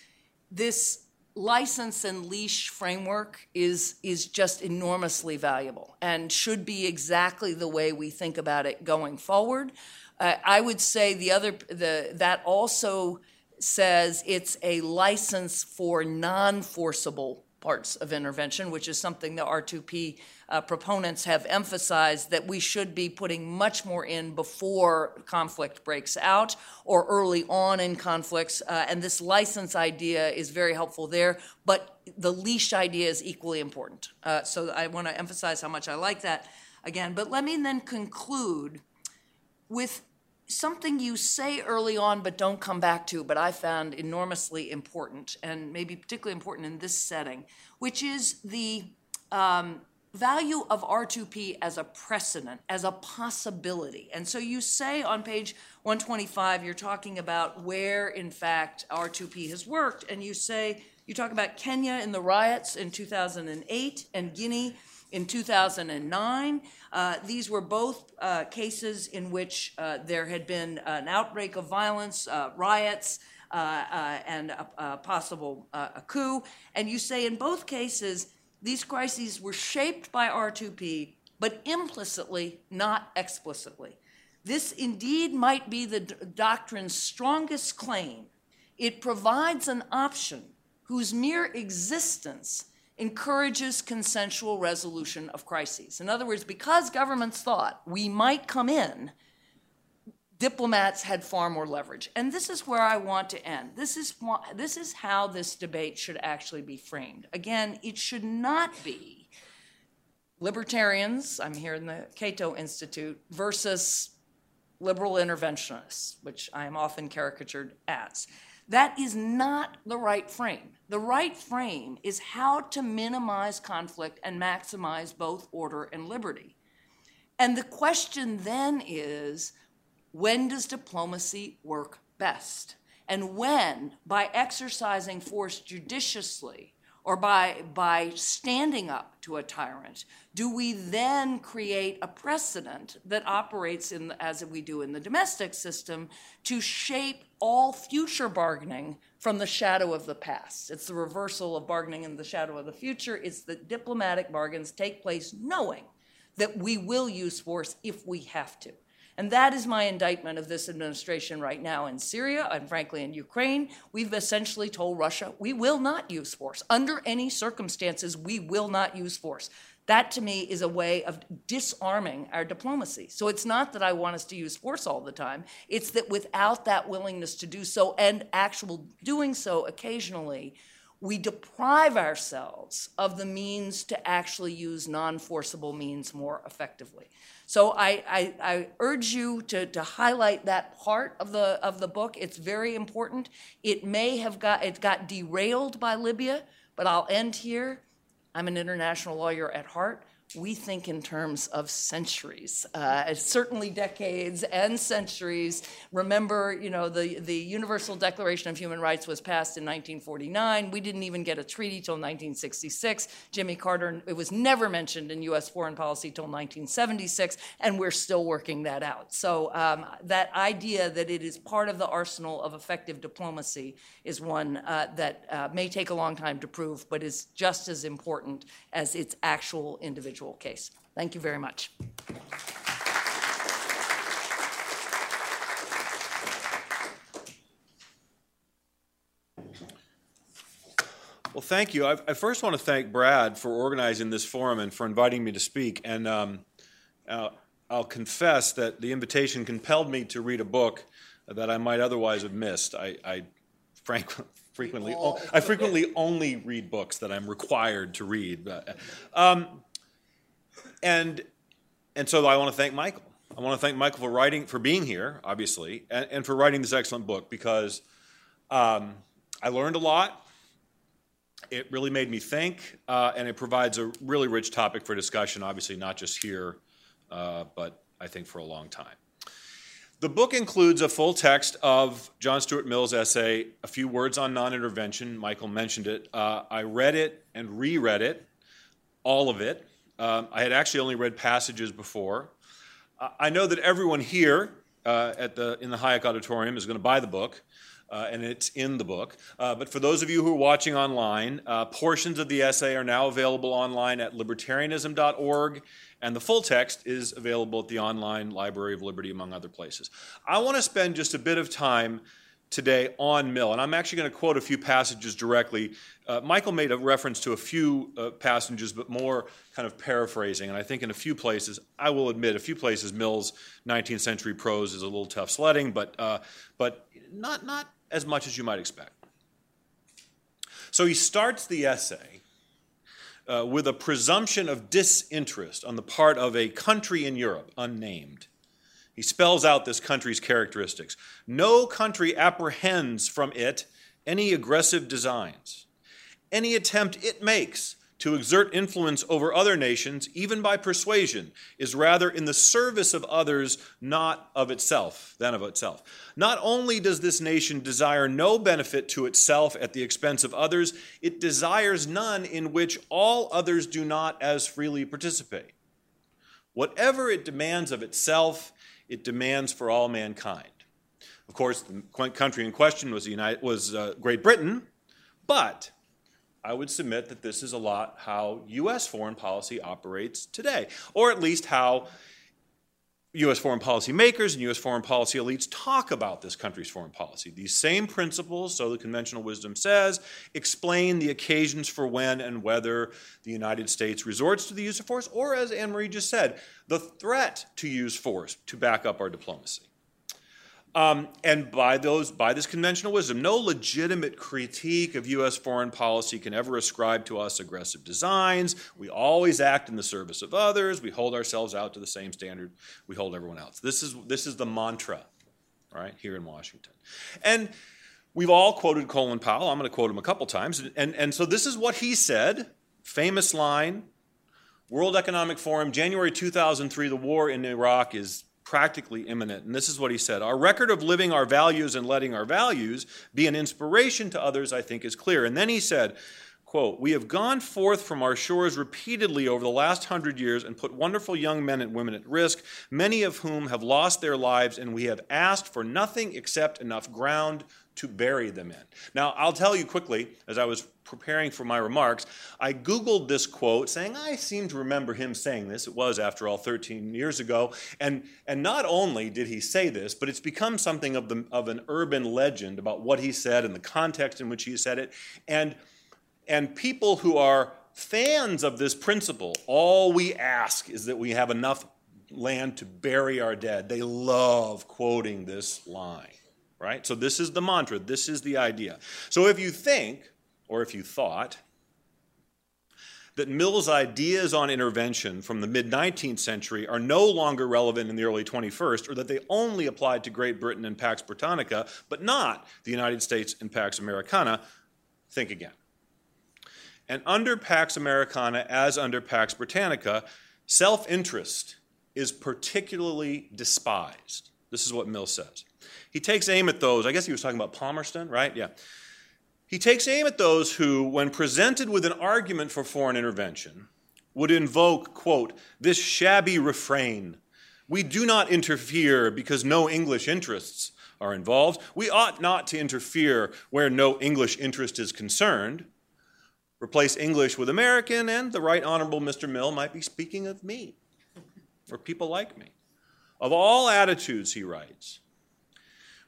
[SPEAKER 3] this license and leash framework is is just enormously valuable and should be exactly the way we think about it going forward. Uh, I would say the other the that also says it's a license for non-forcible parts of intervention, which is something the R2P uh, proponents have emphasized that we should be putting much more in before conflict breaks out or early on in conflicts. Uh, and this license idea is very helpful there, but the leash idea is equally important. Uh, so I want to emphasize how much I like that again. But let me then conclude with something you say early on but don't come back to, but I found enormously important and maybe particularly important in this setting, which is the um, value of R2P as a precedent, as a possibility. And so you say on page 125, you're talking about where, in fact, R2P has worked, and you say, you talk about Kenya in the riots in 2008 and Guinea in 2009. Uh, these were both uh, cases in which uh, there had been an outbreak of violence, uh, riots, uh, uh, and a, a possible a coup. And you say in both cases, these crises were shaped by R2P, but implicitly, not explicitly. This indeed might be the doctrine's strongest claim. It provides an option whose mere existence encourages consensual resolution of crises. In other words, because governments thought we might come in, diplomats had far more leverage. And this is where I want to end. This is, this is how this debate should actually be framed. Again, it should not be libertarians, I'm here in the Cato Institute, versus liberal interventionists, which I am often caricatured as. That is not the right frame. The right frame is how to minimize conflict and maximize both order and liberty. And the question then is when does diplomacy work best? And when, by exercising force judiciously, or by, by standing up to a tyrant, do we then create a precedent that operates in, as we do in the domestic system to shape all future bargaining from the shadow of the past? It's the reversal of bargaining in the shadow of the future. It's that diplomatic bargains take place knowing that we will use force if we have to. And that is my indictment of this administration right now in Syria and frankly in Ukraine. We've essentially told Russia we will not use force. Under any circumstances, we will not use force. That to me is a way of disarming our diplomacy. So it's not that I want us to use force all the time, it's that without that willingness to do so and actual doing so occasionally, we deprive ourselves of the means to actually use non forcible means more effectively. So I, I, I, urge you to, to highlight that part of the, of the book. It's very important. It may have got, it got derailed by Libya, but I'll end here. I'm an international lawyer at heart we think in terms of centuries, uh, certainly decades and centuries. Remember, you know, the, the Universal Declaration of Human Rights was passed in 1949. We didn't even get a treaty till 1966. Jimmy Carter, it was never mentioned in U.S. foreign policy till 1976, and we're still working that out. So um, that idea that it is part of the arsenal of effective diplomacy is one uh, that uh, may take a long time to prove, but is just as important as its actual individual individual case. Thank you very much.
[SPEAKER 4] Well, thank you. I, I, first want to thank Brad for organizing this forum and for inviting me to speak. And um, uh, I'll confess that the invitation compelled me to read a book that I might otherwise have missed. I, I frankly, frequently, I frequently only read books that I'm required to read. Um, and and so I want to thank Michael. I want to thank Michael for writing, for being here, obviously, and, and for writing this excellent book because um, I learned a lot. It really made me think, uh, and it provides a really rich topic for discussion. Obviously, not just here, uh, but I think for a long time. The book includes a full text of John Stuart Mill's essay, A Few Words on Non Intervention. Michael mentioned it. Uh, I read it and reread it, all of it. Um, I had actually only read passages before. I know that everyone here uh, at the, in the Hayek Auditorium is going to buy the book, uh, and it's in the book. Uh, but for those of you who are watching online, uh, portions of the essay are now available online at libertarianism.org, and the full text is available at the online Library of Liberty, among other places. I want to spend just a bit of time today on Mill. And I'm actually going to quote a few passages directly. Uh, Michael made a reference to a few uh, passages, but more kind of paraphrasing. And I think in a few places, I will admit, a few places, Mill's 19th century prose is a little tough sledding, but, uh, but not, not as much as you might expect. So he starts the essay uh, with a presumption of disinterest on the part of a country in Europe, unnamed he spells out this country's characteristics. No country apprehends from it any aggressive designs. Any attempt it makes to exert influence over other nations, even by persuasion, is rather in the service of others, not of itself, than of itself. Not only does this nation desire no benefit to itself at the expense of others, it desires none in which all others do not as freely participate. Whatever it demands of itself, it demands for all mankind. Of course, the country in question was, United, was uh, Great Britain, but I would submit that this is a lot how U.S. foreign policy operates today, or at least how U.S. foreign policy makers and U.S. foreign policy elites talk about this country's foreign policy. These same principles, so the conventional wisdom says, explain the occasions for when and whether the United States resorts to the use of force, or as Anne Marie just said, the threat to use force to back up our diplomacy. Um, and by those, by this conventional wisdom, no legitimate critique of U.S. foreign policy can ever ascribe to us aggressive designs. We always act in the service of others. We hold ourselves out to the same standard we hold everyone else. This is this is the mantra, right here in Washington. And We've all quoted Colin Powell. I'm going to quote him a couple times. And, and so this is what he said famous line World Economic Forum, January 2003, the war in Iraq is practically imminent. And this is what he said Our record of living our values and letting our values be an inspiration to others, I think, is clear. And then he said, Quote, we have gone forth from our shores repeatedly over the last hundred years and put wonderful young men and women at risk, many of whom have lost their lives, and we have asked for nothing except enough ground to bury them in. Now, I'll tell you quickly, as I was preparing for my remarks, I Googled this quote saying, I seem to remember him saying this. It was, after all, 13 years ago. And, and not only did he say this, but it's become something of, the, of an urban legend about what he said and the context in which he said it. And and people who are fans of this principle, all we ask is that we have enough land to bury our dead. They love quoting this line, right? So, this is the mantra, this is the idea. So, if you think, or if you thought, that Mill's ideas on intervention from the mid 19th century are no longer relevant in the early 21st, or that they only applied to Great Britain and Pax Britannica, but not the United States and Pax Americana, think again. And under Pax Americana, as under Pax Britannica, self interest is particularly despised. This is what Mill says. He takes aim at those, I guess he was talking about Palmerston, right? Yeah. He takes aim at those who, when presented with an argument for foreign intervention, would invoke, quote, this shabby refrain We do not interfere because no English interests are involved. We ought not to interfere where no English interest is concerned. Replace English with American, and the Right Honorable Mr. Mill might be speaking of me or people like me. Of all attitudes, he writes,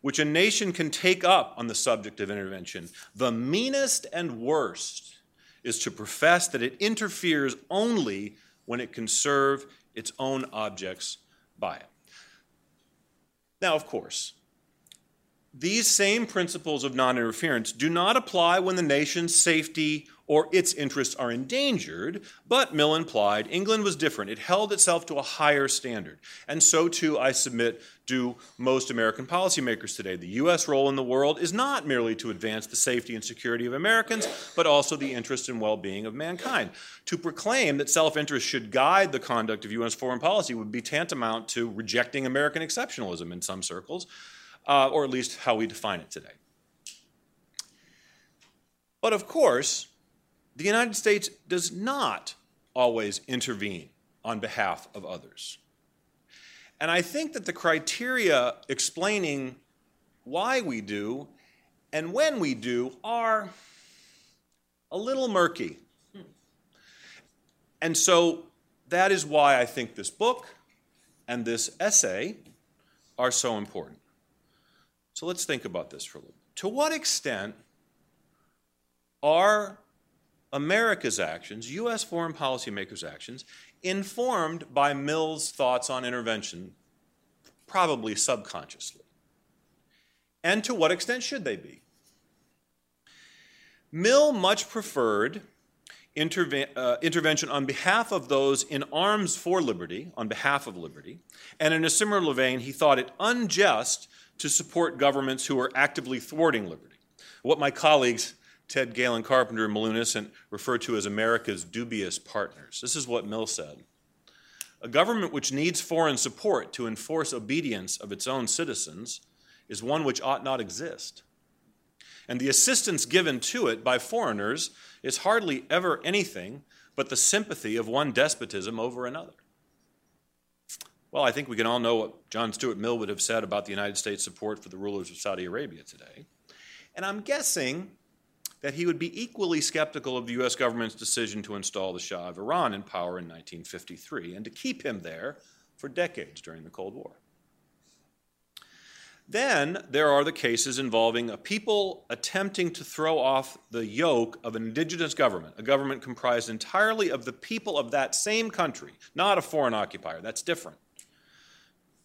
[SPEAKER 4] which a nation can take up on the subject of intervention, the meanest and worst is to profess that it interferes only when it can serve its own objects by it. Now, of course, these same principles of non interference do not apply when the nation's safety or its interests are endangered, but Mill implied England was different. It held itself to a higher standard. And so, too, I submit, do most American policymakers today. The U.S. role in the world is not merely to advance the safety and security of Americans, but also the interest and well being of mankind. To proclaim that self interest should guide the conduct of U.S. foreign policy would be tantamount to rejecting American exceptionalism in some circles uh, or at least how we define it today. But of course, the United States does not always intervene on behalf of others. And I think that the criteria explaining why we do and when we do are a little murky. And so that is why I think this book and this essay are so important. So let's think about this for a little. To what extent are America's actions, U.S. foreign policymakers' actions, informed by Mill's thoughts on intervention, probably subconsciously? And to what extent should they be? Mill much preferred interve- uh, intervention on behalf of those in arms for liberty, on behalf of liberty, and in a similar vein, he thought it unjust to support governments who are actively thwarting liberty. What my colleagues Ted Galen Carpenter and Malou Innocent refer to as America's dubious partners. This is what Mill said. A government which needs foreign support to enforce obedience of its own citizens is one which ought not exist. And the assistance given to it by foreigners is hardly ever anything but the sympathy of one despotism over another. Well, I think we can all know what John Stuart Mill would have said about the United States' support for the rulers of Saudi Arabia today. And I'm guessing that he would be equally skeptical of the U.S. government's decision to install the Shah of Iran in power in 1953 and to keep him there for decades during the Cold War. Then there are the cases involving a people attempting to throw off the yoke of an indigenous government, a government comprised entirely of the people of that same country, not a foreign occupier. That's different.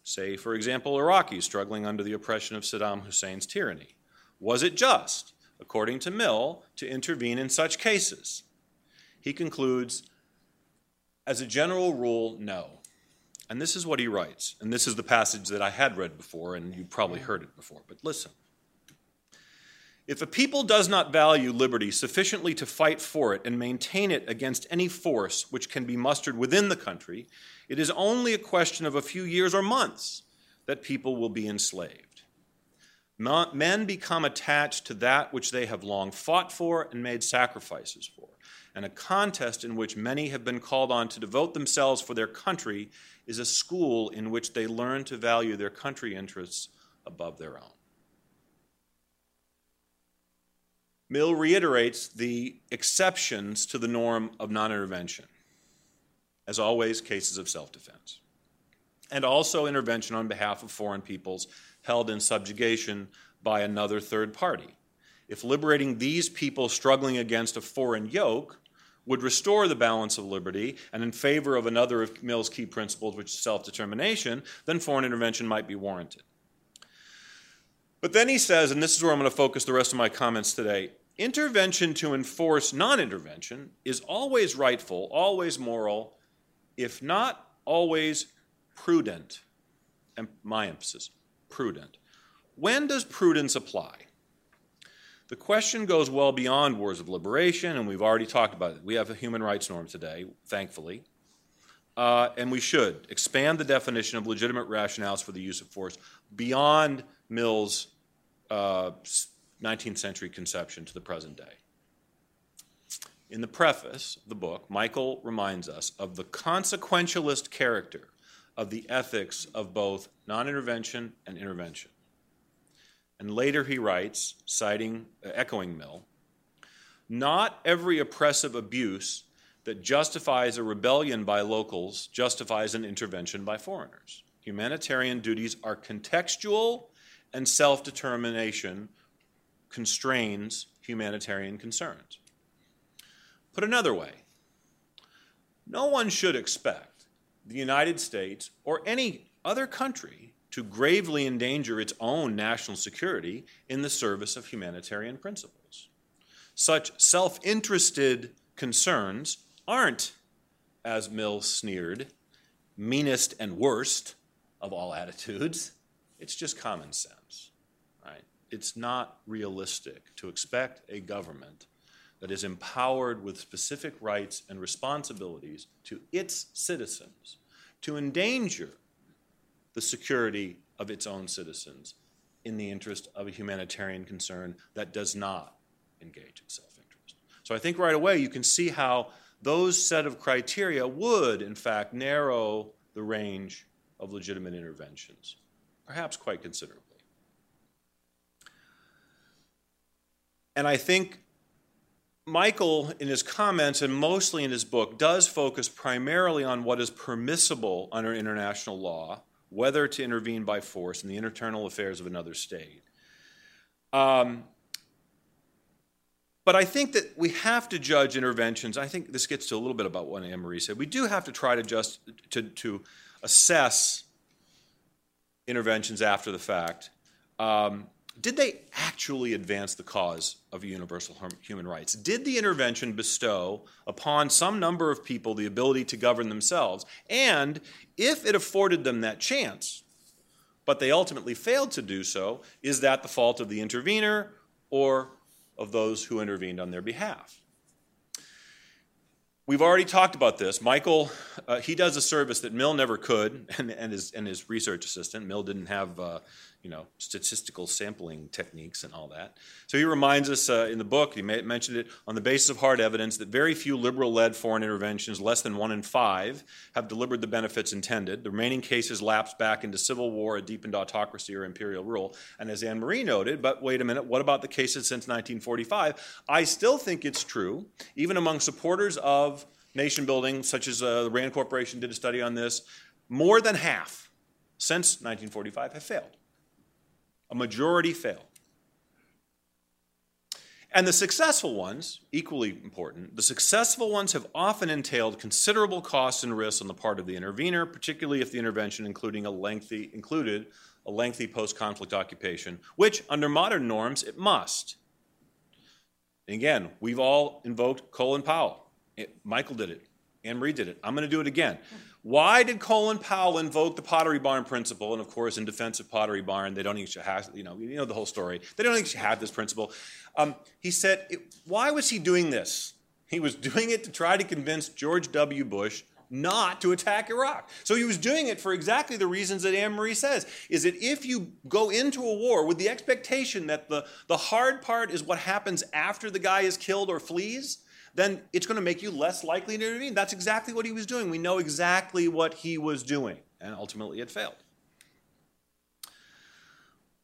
[SPEAKER 4] Say, for example, Iraqis struggling under the oppression of Saddam Hussein's tyranny. Was it just, according to Mill, to intervene in such cases? He concludes, as a general rule, no. And this is what he writes, and this is the passage that I had read before, and you probably heard it before, but listen. If a people does not value liberty sufficiently to fight for it and maintain it against any force which can be mustered within the country, it is only a question of a few years or months that people will be enslaved. Men become attached to that which they have long fought for and made sacrifices for. And a contest in which many have been called on to devote themselves for their country is a school in which they learn to value their country interests above their own. Mill reiterates the exceptions to the norm of non intervention. As always, cases of self defense. And also intervention on behalf of foreign peoples held in subjugation by another third party. If liberating these people struggling against a foreign yoke would restore the balance of liberty and in favor of another of Mill's key principles, which is self determination, then foreign intervention might be warranted. But then he says, and this is where I'm going to focus the rest of my comments today intervention to enforce non intervention is always rightful, always moral, if not always prudent. And my emphasis, prudent. When does prudence apply? The question goes well beyond wars of liberation, and we've already talked about it. We have a human rights norm today, thankfully. Uh, and we should expand the definition of legitimate rationales for the use of force beyond Mill's uh, 19th century conception to the present day. In the preface of the book, Michael reminds us of the consequentialist character of the ethics of both non intervention and intervention. And later he writes, citing, uh, echoing Mill, not every oppressive abuse that justifies a rebellion by locals justifies an intervention by foreigners. Humanitarian duties are contextual and self determination constrains humanitarian concerns. Put another way, no one should expect the United States or any other country to gravely endanger its own national security in the service of humanitarian principles. Such self interested concerns aren't, as Mill sneered, meanest and worst of all attitudes. It's just common sense. Right? It's not realistic to expect a government that is empowered with specific rights and responsibilities to its citizens to endanger the security of its own citizens in the interest of a humanitarian concern that does not engage in self interest. So I think right away you can see how those set of criteria would, in fact, narrow the range of legitimate interventions perhaps quite considerably. And I think Michael, in his comments and mostly in his book, does focus primarily on what is permissible under international law, whether to intervene by force in the internal affairs of another state. Um, but I think that we have to judge interventions. I think this gets to a little bit about what Anne Marie said. We do have to try to just to, to assess interventions after the fact, um, did they actually advance the cause of universal human rights? Did the intervention bestow upon some number of people the ability to govern themselves? And if it afforded them that chance, but they ultimately failed to do so, is that the fault of the intervener or of those who intervened on their behalf? We've already talked about this. Michael, uh, he does a service that Mill never could, and, and, his, and his research assistant. Mill didn't have, uh, you know, statistical sampling techniques and all that. So he reminds us uh, in the book, he mentioned it, on the basis of hard evidence, that very few liberal-led foreign interventions, less than one in five, have delivered the benefits intended. The remaining cases lapse back into civil war, a deepened autocracy, or imperial rule. And as Anne Marie noted, but wait a minute, what about the cases since 1945? I still think it's true, even among supporters of nation building, such as uh, the RAND Corporation did a study on this, more than half since 1945 have failed. A majority fail. And the successful ones, equally important, the successful ones have often entailed considerable costs and risks on the part of the intervener, particularly if the intervention including a lengthy, included a lengthy post-conflict occupation, which under modern norms it must. And again, we've all invoked Colin Powell. It, Michael did it. Anne Marie did it. I'm going to do it again. Why did Colin Powell invoke the Pottery Barn principle? And of course, in defense of Pottery Barn, they don't actually have, you know, you know the whole story. They don't actually have this principle. Um, he said, it, why was he doing this? He was doing it to try to convince George W. Bush not to attack Iraq. So he was doing it for exactly the reasons that Anne Marie says. Is that if you go into a war with the expectation that the, the hard part is what happens after the guy is killed or flees, then it's going to make you less likely to intervene. That's exactly what he was doing. We know exactly what he was doing, and ultimately it failed.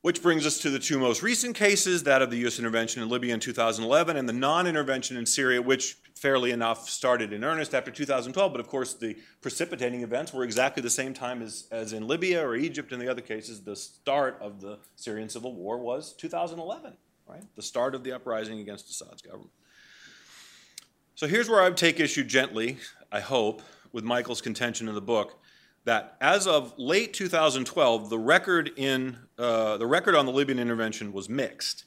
[SPEAKER 4] Which brings us to the two most recent cases that of the U.S. intervention in Libya in 2011 and the non intervention in Syria, which fairly enough started in earnest after 2012. But of course, the precipitating events were exactly the same time as, as in Libya or Egypt and the other cases. The start of the Syrian civil war was 2011, right? The start of the uprising against Assad's government. So here's where I would take issue gently, I hope, with Michael's contention in the book that as of late 2012, the record in uh, the record on the Libyan intervention was mixed.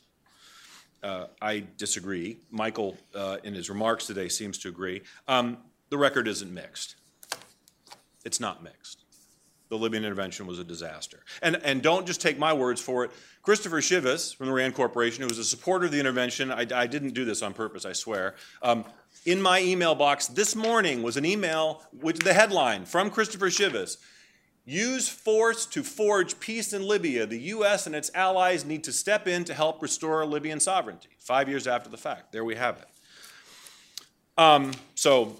[SPEAKER 4] Uh, I disagree. Michael, uh, in his remarks today, seems to agree. Um, the record isn't mixed. It's not mixed. The Libyan intervention was a disaster. And, and don't just take my words for it. Christopher Chivvis from the RAND Corporation, who was a supporter of the intervention, I, I didn't do this on purpose, I swear, um, in my email box this morning was an email with the headline from Christopher Chivvis Use force to forge peace in Libya. The U.S. and its allies need to step in to help restore Libyan sovereignty. Five years after the fact. There we have it. Um, so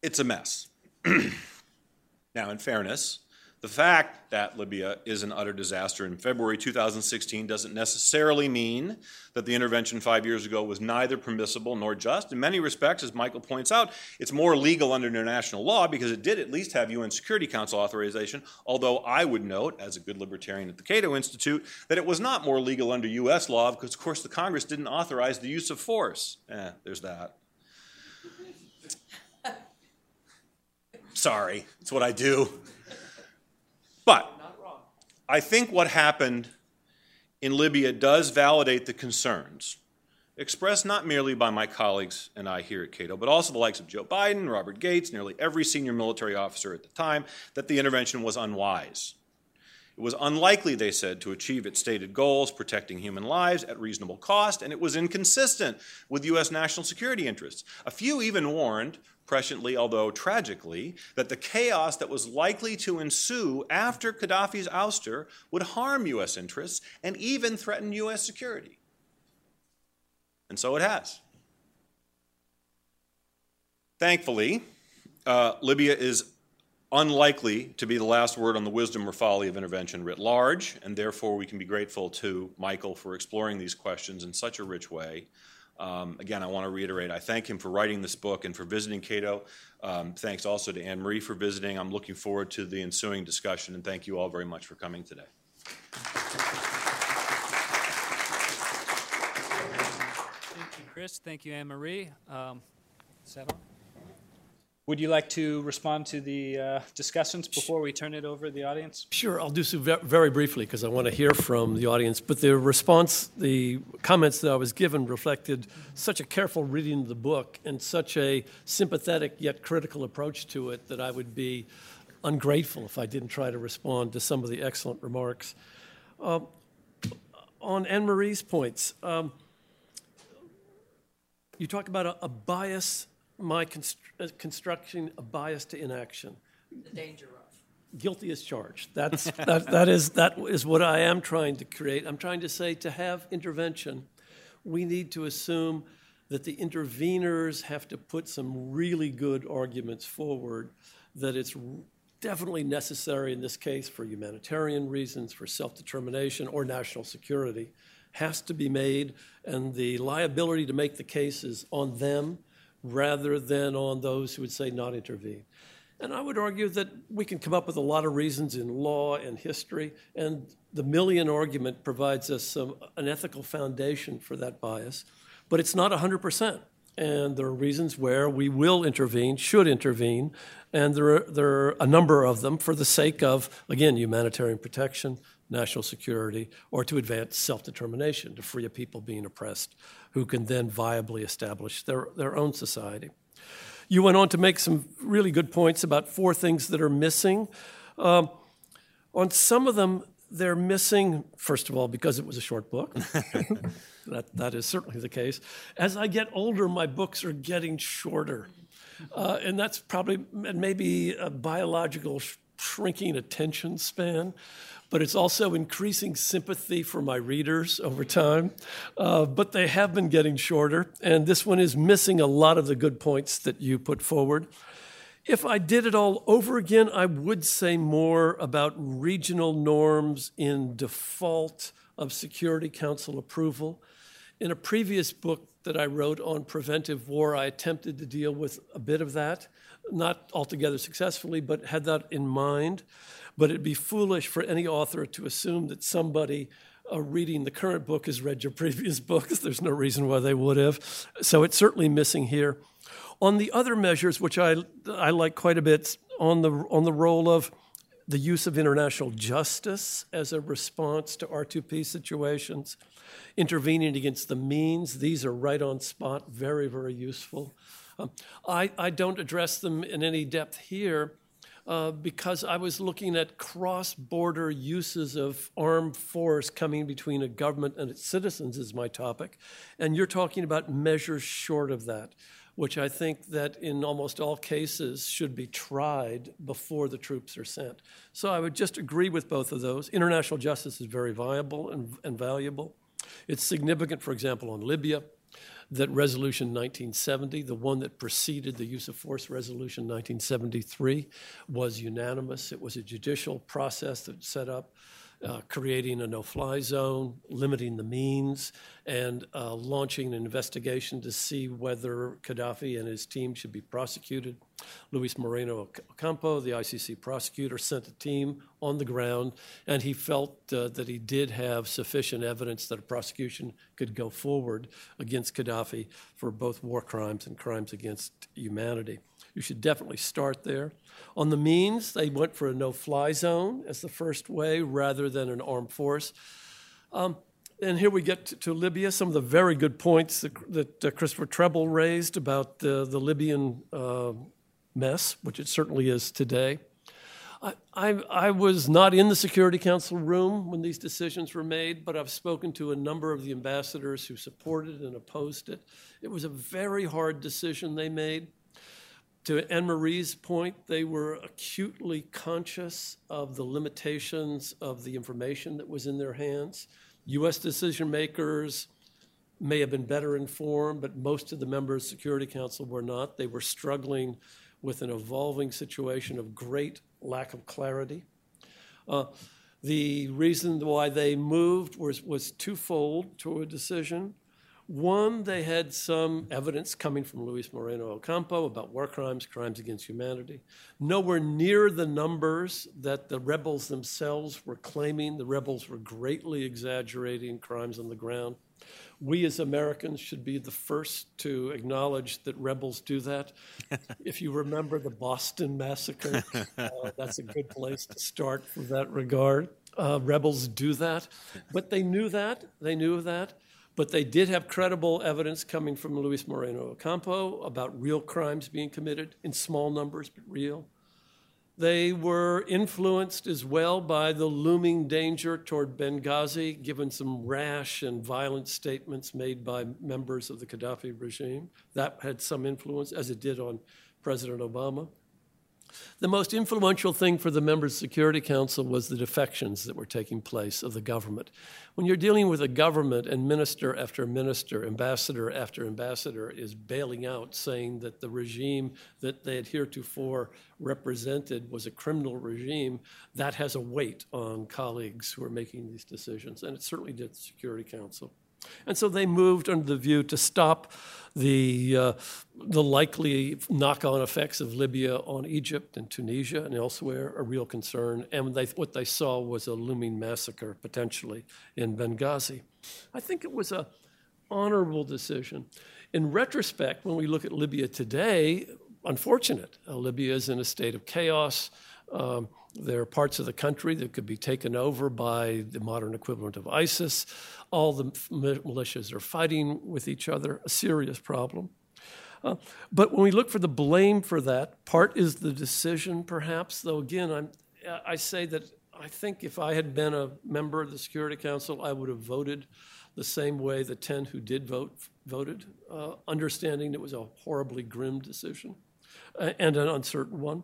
[SPEAKER 4] it's a mess. now, in fairness, the fact that Libya is an utter disaster in February 2016 doesn't necessarily mean that the intervention five years ago was neither permissible nor just. In many respects, as Michael points out, it's more legal under international law because it did at least have UN Security Council authorization, although I would note, as a good libertarian at the Cato Institute, that it was not more legal under U.S. law because, of course, the Congress didn't authorize the use of force. Eh, there's that. Sorry, it's what I do. But I think what happened in Libya does validate the concerns expressed not merely by my colleagues and I here at Cato, but also the likes of Joe Biden, Robert Gates, nearly every senior military officer at the time, that the intervention was unwise. It was unlikely, they said, to achieve its stated goals, protecting human lives at reasonable cost, and it was inconsistent with U.S. national security interests. A few even warned presciently, although tragically, that the chaos that was likely to ensue after Gaddafi's ouster would harm U.S. interests and even threaten U.S. security. And so it has. Thankfully, uh, Libya is unlikely to be the last word on the wisdom or folly of intervention writ large, and therefore we can be grateful to Michael for exploring these questions in such a rich way. Um, again, I want to reiterate, I thank him for writing this book and for visiting Cato. Um, thanks also to Anne Marie for visiting. I'm looking forward to the ensuing discussion, and thank you all very much for coming today.
[SPEAKER 1] Thank you, Chris. Thank you, Anne Marie. Um, is that on? Would you like to respond to the uh, discussions before we turn it over to the audience?
[SPEAKER 2] Sure, I'll do so very briefly because I want to hear from the audience. But the response, the comments that I was given reflected such a careful reading of the book and such a sympathetic yet critical approach to it that I would be ungrateful if I didn't try to respond to some of the excellent remarks. Um, on Anne Marie's points, um, you talk about a, a bias my const- uh, constructing a bias to inaction.
[SPEAKER 3] The danger of.
[SPEAKER 2] Guilty as charged. That's, that, that, is, that is what I am trying to create. I'm trying to say to have intervention, we need to assume that the interveners have to put some really good arguments forward that it's definitely necessary in this case for humanitarian reasons, for self determination, or national security, has to be made, and the liability to make the case is on them rather than on those who would say not intervene. And I would argue that we can come up with a lot of reasons in law and history, and the Millian argument provides us some, an ethical foundation for that bias, but it's not 100%. And there are reasons where we will intervene, should intervene, and there are, there are a number of them for the sake of, again, humanitarian protection, national security, or to advance self determination, to free a people being oppressed who can then viably establish their, their own society. you went on to make some really good points about four things that are missing. Um, on some of them, they're missing, first of all, because it was a short book. that, that is certainly the case. As I get older, my books are getting shorter. Uh, and that's probably maybe a biological sh- shrinking attention span, but it's also increasing sympathy for my readers over time. Uh, but they have been getting shorter, and this one is missing a lot of the good points that you put forward. If I did it all over again, I would say more about regional norms in default of Security Council approval. In a previous book that I wrote on preventive war, I attempted to deal with a bit of that, not altogether successfully, but had that in mind. But it'd be foolish for any author to assume that somebody uh, reading the current book has read your previous books. There's no reason why they would have. So it's certainly missing here. On the other measures, which I, I like quite a bit, on the, on the role of the use of international justice as a response to R2P situations, intervening against the means, these are right on spot, very, very useful. Um, I, I don't address them in any depth here uh, because I was looking at cross border uses of armed force coming between a government and its citizens, is my topic. And you're talking about measures short of that which I think that in almost all cases should be tried before the troops are sent. So I would just agree with both of those. International justice is very viable and, and valuable. It's significant, for example, on Libya, that Resolution 1970, the one that preceded the use of force Resolution 1973, was unanimous. It was a judicial process that set up uh, creating a no fly zone, limiting the means, and uh, launching an investigation to see whether Gaddafi and his team should be prosecuted. Luis Moreno Ocampo, the ICC prosecutor, sent a team on the ground, and he felt uh, that he did have sufficient evidence that a prosecution could go forward against Gaddafi for both war crimes and crimes against humanity. You should definitely start there. On the means, they went for a no fly zone as the first way rather than an armed force. Um, and here we get to, to, Libya, some of the very good points that, that uh, Christopher Preble raised about the, the Libyan uh, mess, which it certainly is today. I, I, I, was not in the Security Council room when these decisions were made, but I've spoken to a number of the ambassadors who supported and opposed it. It was a very hard decision they made to Anne Marie's point, they were acutely conscious of the limitations of the information that was in their hands. U.S. decision makers may have been better informed, but most of the members of the Security Council were not. They were struggling with an evolving situation of great lack of clarity. Uh, the reason why they moved was, was twofold to a decision. One, they had some evidence coming from Luis Moreno Ocampo about war crimes, crimes against humanity. Nowhere near the numbers that the rebels themselves were claiming. The rebels were greatly exaggerating crimes on the ground. We as Americans should be the first to acknowledge that rebels do that. if you remember the Boston Massacre, uh, that's a good place to start for that regard. Uh, rebels do that. But they knew that. They knew that. But they did have credible evidence coming from Luis Moreno Ocampo about real crimes being committed in small numbers, but real. They were influenced as well by the looming danger toward Benghazi, given some rash and violent statements made by members of the Gaddafi regime. That had some influence, as it did on President Obama. The most influential thing for the members of the Security Council was the defections that were taking place of the government. When you're dealing with a government and minister after minister, ambassador after ambassador is bailing out, saying that the regime that they had heretofore represented was a criminal regime, that has a weight on colleagues who are making these decisions, and it certainly did the Security Council. And so they moved under the view to stop the, uh, the likely knock on effects of Libya on Egypt and Tunisia and elsewhere, a real concern. And they, what they saw was a looming massacre potentially in Benghazi. I think it was a honorable decision. In retrospect, when we look at Libya today, unfortunate. Uh, Libya is in a state of chaos. Um, there are parts of the country that could be taken over by the modern equivalent of ISIS. All the militias are fighting with each other, a serious problem. Uh, but when we look for the blame for that, part is the decision, perhaps, though again, I'm, I say that I think if I had been a member of the Security Council, I would have voted the same way the 10 who did vote voted, uh, understanding it was a horribly grim decision uh, and an uncertain one.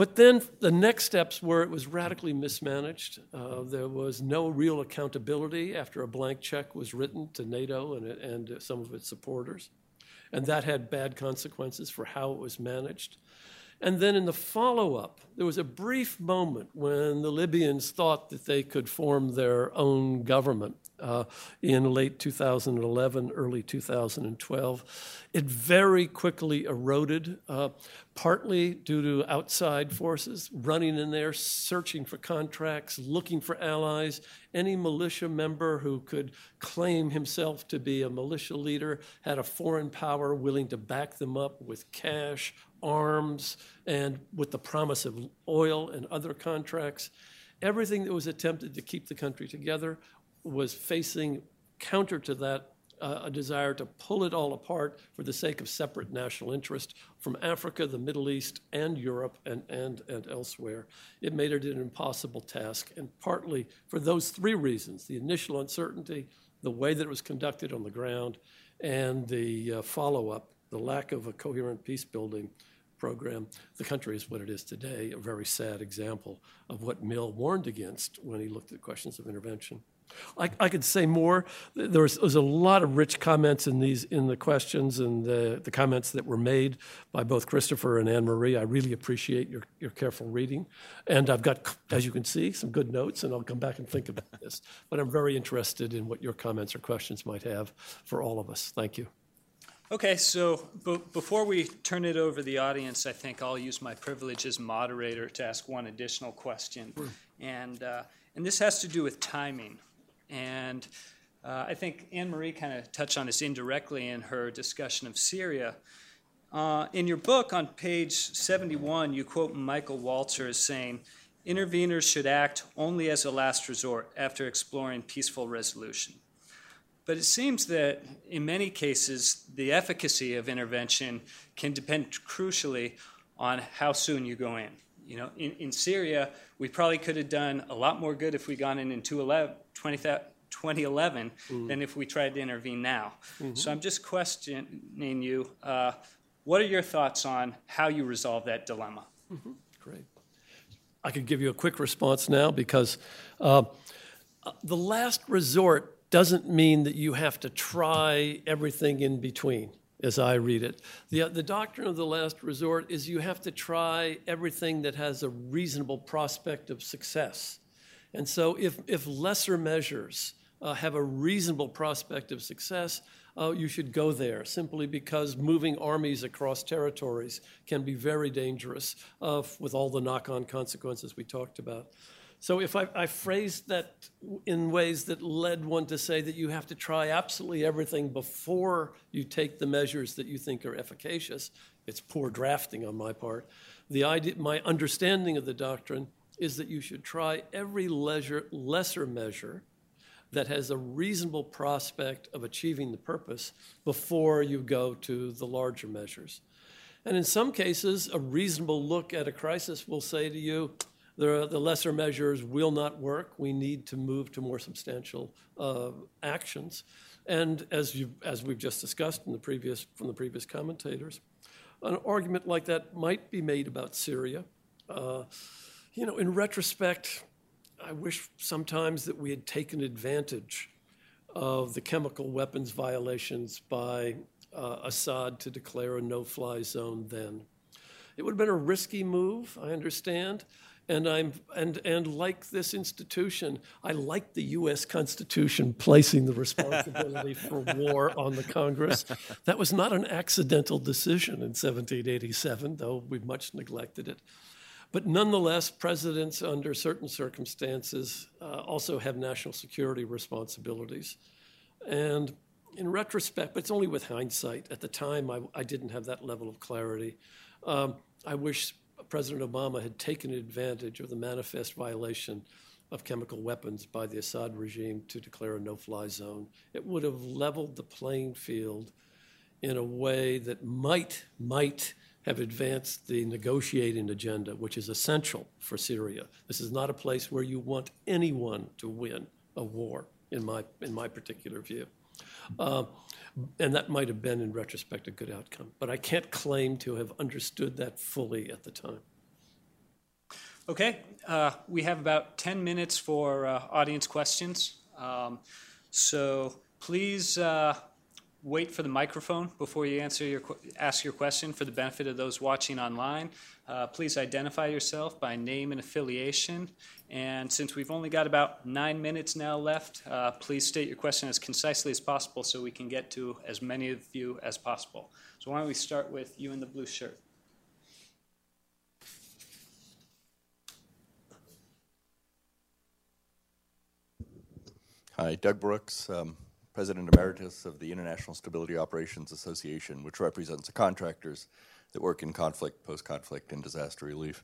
[SPEAKER 2] But then the next steps were it was radically mismanaged. Uh, there was no real accountability after a blank check was written to NATO and, and some of its supporters. And that had bad consequences for how it was managed. And then in the follow up, there was a brief moment when the Libyans thought that they could form their own government uh, in late 2011, early 2012. It very quickly eroded, uh, partly due to outside forces running in there, searching for contracts, looking for allies. Any militia member who could claim himself to be a militia leader had a foreign power willing to back them up with cash, arms, and with the promise of oil and other contracts. Everything that was attempted to keep the country together was facing counter to that uh, a desire to pull it all apart for the sake of separate national interest from Africa, the Middle East, and Europe, and, and, and elsewhere. It made it an impossible task, and partly for those three reasons the initial uncertainty, the way that it was conducted on the ground, and the uh, follow up, the lack of a coherent peace building program. The country is what it is today, a very sad example of what Mill warned against when he looked at questions of intervention. I, I could say more. There was, there was, a lot of rich comments in these in the questions and the, the comments that were made by both Christopher and Anne Marie. I really appreciate your, your careful reading. And I've got, as you can see, some good notes, and I'll come back and think about this. But I'm very interested in what your comments or questions might have for all of us. Thank you.
[SPEAKER 1] Okay, so b- before we turn it over to the audience, I think I'll use my privilege as moderator to ask one additional question. And, uh, and this has to do with timing. And uh, I think Anne Marie kind of touched on this indirectly in her discussion of Syria. Uh, in your book on page 71, you quote Michael Walzer as saying, Interveners should act only as a last resort after exploring peaceful resolution. But it seems that in many cases, the efficacy of intervention can depend crucially on how soon you go in. You know, in, in Syria, we probably could have done a lot more good if we gone in in 2011 mm. than if we tried to intervene now. Mm-hmm. So I'm just questioning you. Uh, what are your thoughts on how you resolve that dilemma?
[SPEAKER 2] Mm-hmm. Great. I could give you a quick response now because uh, the last resort doesn't mean that you have to try everything in between as I read it. The, the doctrine of the last resort is you have to try everything that has a reasonable prospect of success. And so, if, if lesser measures uh, have a reasonable prospect of success, uh, you should go there simply because moving armies across territories can be very dangerous uh, with all the knock on consequences we talked about. So if I, I phrased that in ways that led one to say that you have to try absolutely everything before you take the measures that you think are efficacious, it's poor drafting on my part. The idea, my understanding of the doctrine is that you should try every leisure, lesser measure that has a reasonable prospect of achieving the purpose before you go to the larger measures. And in some cases, a reasonable look at a crisis will say to you, the, the lesser measures will not work. We need to move to more substantial uh, actions. And as, you, as we've just discussed in the previous, from the previous commentators, an argument like that might be made about Syria. Uh, you know, in retrospect, I wish sometimes that we had taken advantage of the chemical weapons violations by uh, Assad to declare a no fly zone then. It would have been a risky move, I understand, and I'm and and like this institution, I like the U.S. Constitution placing the responsibility for war on the Congress. That was not an accidental decision in 1787, though we've much neglected it. But nonetheless, presidents under certain circumstances uh, also have national security responsibilities. And in retrospect, but it's only with hindsight. At the time, I, I didn't have that level of clarity. Um, I wish President Obama had taken advantage of the manifest violation of chemical weapons by the Assad regime to declare a no fly zone. It would have leveled the playing field in a way that might, might have advanced the negotiating agenda, which is essential for Syria. This is not a place where you want anyone to win a war, in my, in my particular view. Uh, and that might have been, in retrospect, a good outcome. But I can't claim to have understood that fully at the time.
[SPEAKER 1] Okay, uh, we have about 10 minutes for uh, audience questions. Um, so please uh, wait for the microphone before you answer your ask your question for the benefit of those watching online. Uh, please identify yourself by name and affiliation. And since we've only got about nine minutes now left, uh, please state your question as concisely as possible so we can get to as many of you as possible. So why don't we start with you in the blue shirt?
[SPEAKER 5] Hi, Doug Brooks. Um, President Emeritus of the International Stability Operations Association, which represents the contractors that work in conflict, post conflict, and disaster relief.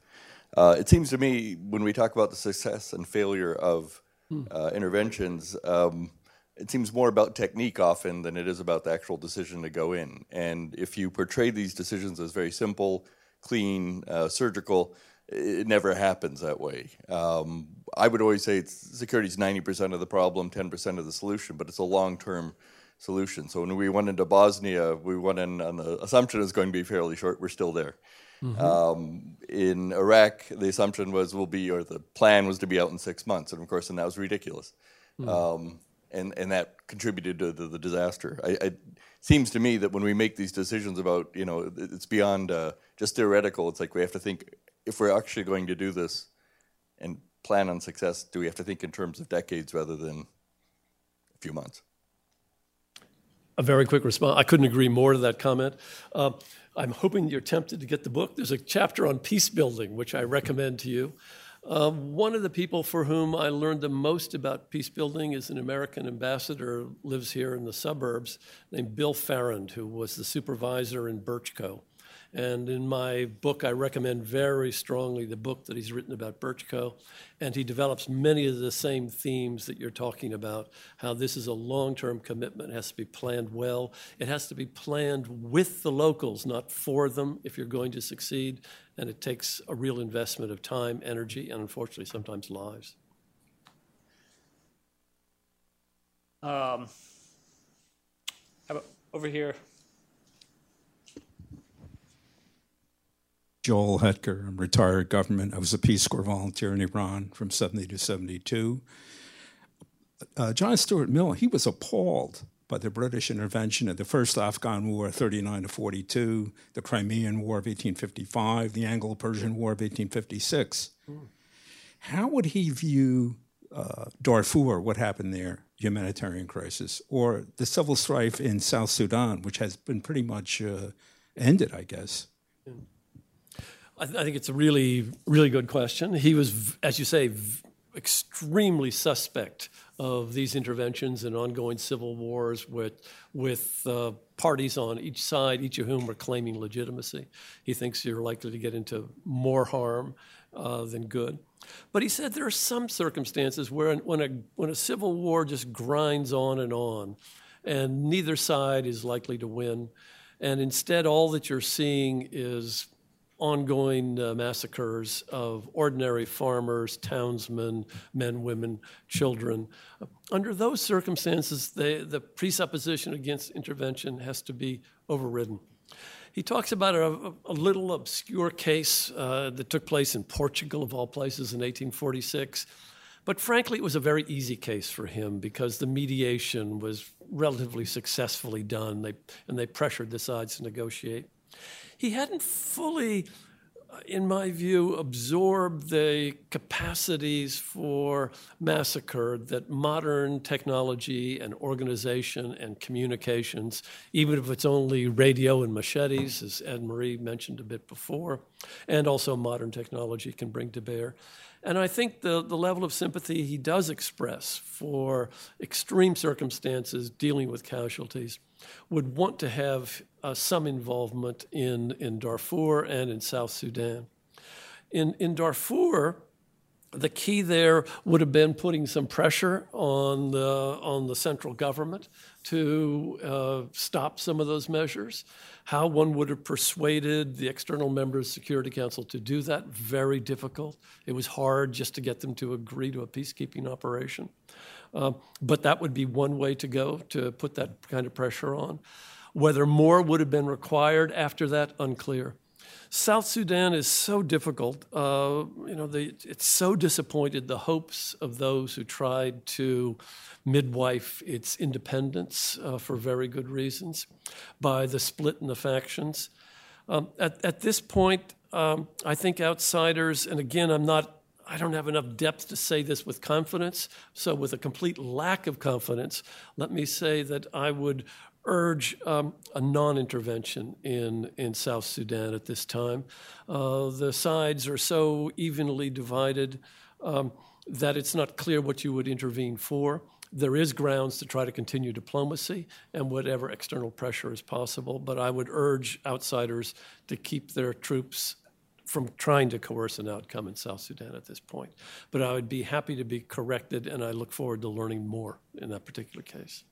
[SPEAKER 5] Uh, it seems to me when we talk about the success and failure of uh, interventions, um, it seems more about technique often than it is about the actual decision to go in. And if you portray these decisions as very simple, clean, uh, surgical, it never happens that way. Um, I would always say security is 90% of the problem, 10% of the solution, but it's a long term solution. So when we went into Bosnia, we went in on the assumption it's going to be fairly short. We're still there. Mm-hmm. Um, in Iraq, the assumption was we'll be, or the plan was to be out in six months, and of course, and that was ridiculous, mm-hmm. um, and and that contributed to the, the disaster. I, it seems to me that when we make these decisions about, you know, it's beyond uh, just theoretical. It's like we have to think if we're actually going to do this and plan on success, do we have to think in terms of decades rather than a few months?
[SPEAKER 2] A very quick response. I couldn't agree more to that comment. Uh, I'm hoping you're tempted to get the book. There's a chapter on peace building, which I recommend to you. Uh, one of the people for whom I learned the most about peace building is an American ambassador, who lives here in the suburbs, named Bill Farrand, who was the supervisor in Brčko. And in my book, I recommend very strongly the book that he's written about Brčko. And he develops many of the same themes that you're talking about how this is a long term commitment, it has to be planned well. It has to be planned with the locals, not for them, if you're going to succeed. And it takes a real investment of time, energy, and unfortunately, sometimes lives.
[SPEAKER 1] Um, over here?
[SPEAKER 6] Joel Hetker. I'm retired government. I was a Peace Corps volunteer in Iran from 70 to 72. Uh, John Stuart Mill, he was appalled by the British intervention in the first Afghan War, 39 to 42, the Crimean War of 1855, the Anglo Persian War of 1856. Mm. How would he view uh, Darfur, what happened there, humanitarian crisis, or the civil strife in South Sudan, which has been pretty much uh, ended, I guess? Mm.
[SPEAKER 2] I, th- I, think it's a really, really good question. He was, as you say, extremely suspect of these interventions and ongoing civil wars with, with uh, parties on each side, each of whom are claiming legitimacy. He thinks you're likely to get into more harm uh, than good. But he said there are some circumstances where when a, when a civil war just grinds on and on, and neither side is likely to win, and instead all that you're seeing is ongoing uh, massacres of ordinary farmers, townsmen, men, women, children. Under those circumstances, they, the presupposition against intervention has to be overridden. He talks about a, a little obscure case uh, that took place in Portugal, of all places, in 1846. But frankly, it was a very easy case for him because the mediation was relatively successfully done, they, and they pressured the sides to negotiate he hadn't fully, uh, in my view, absorbed the capacities for massacre that modern technology and organization and communications, even if it's only radio and machetes, as Anne Marie mentioned a bit before, and also modern technology can bring to bear. And I think the, the level of sympathy he does express for extreme circumstances dealing with casualties would want to have uh, some involvement in, in Darfur and in South Sudan. In, in Darfur, the key there would have been putting some pressure on the, on the central government to uh, stop some of those measures. How one would have persuaded the external members of Security Council to do that, very difficult. It was hard just to get them to agree to a peacekeeping operation. Uh, but that would be one way to go to put that kind of pressure on. Whether more would have been required after that, unclear. South Sudan is so difficult. Uh, you know, they, it's so disappointed the hopes of those who tried to midwife its independence uh, for very good reasons by the split in the factions. Um, at, at this point, um, I think outsiders, and again, I'm not I don't have enough depth to say this with confidence. So, with a complete lack of confidence, let me say that I would urge um, a non intervention in, in South Sudan at this time. Uh, the sides are so evenly divided um, that it's not clear what you would intervene for. There is grounds to try to continue diplomacy and whatever external pressure is possible, but I would urge outsiders to keep their troops from trying to coerce an outcome in South Sudan at this point. But I would be happy to be corrected, and I look forward to learning more in that particular case.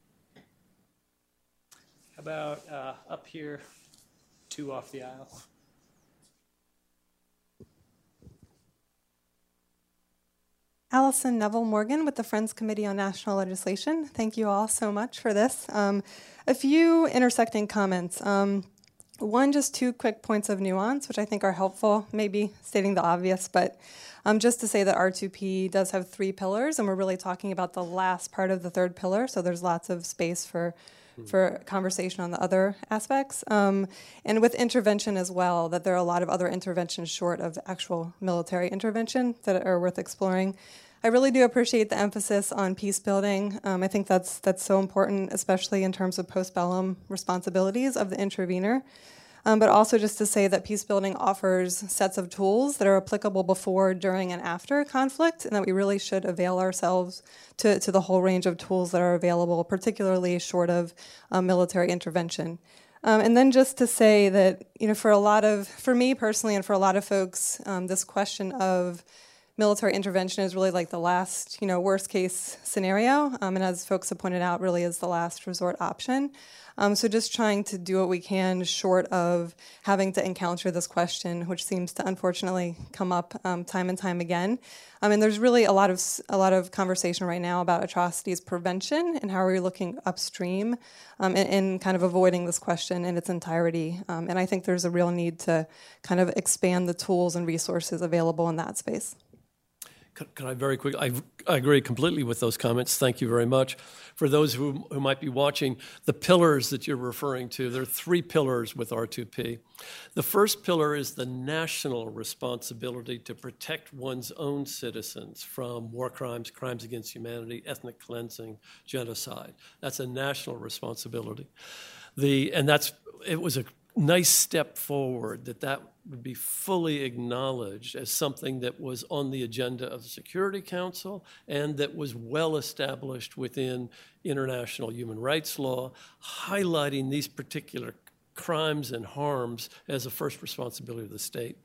[SPEAKER 1] About uh, up here, two off the aisle?
[SPEAKER 7] Allison Neville Morgan with the Friends Committee on National Legislation. Thank you all so much for this. Um, a few intersecting comments. Um, one, just two quick points of nuance, which I think are helpful, maybe stating the obvious, but um, just to say that R2P does have three pillars, and we're really talking about the last part of the third pillar, so there's lots of space for for conversation on the other aspects. Um, and with intervention as well, that there are a lot of other interventions short of actual military intervention that are worth exploring. I really do appreciate the emphasis on peace building. Um, I think that's that's so important, especially in terms of postbellum responsibilities of the intervener. Um, but also just to say that peace building offers sets of tools that are applicable before, during, and after a conflict, and that we really should avail ourselves to, to the whole range of tools that are available, particularly short of um, military intervention. Um, and then just to say that, you know, for a lot of, for me personally, and for a lot of folks, um, this question of military intervention is really like the last, you know, worst case scenario, um, and as folks have pointed out, really is the last resort option. Um, so just trying to do what we can, short of having to encounter this question, which seems to unfortunately come up um, time and time again. I mean, there's really a lot of a lot of conversation right now about atrocities prevention and how are we looking upstream um, and, and, kind of avoiding this question in its entirety. Um, and I think there's a real need to kind of expand the tools and resources available in that space.
[SPEAKER 2] Can I very quickly? I, I, agree completely with those comments. Thank you very much. For those who, who might be watching, the pillars that you're referring to, there are three pillars with R2P. The first pillar is the national responsibility to protect one's own citizens from war crimes, crimes against humanity, ethnic cleansing, genocide. That's a national responsibility. The, and that's, it was a nice step forward that that would be fully acknowledged as something that was on the agenda of the Security Council and that was well established within international human rights law, highlighting these particular crimes and harms as a first responsibility of the state.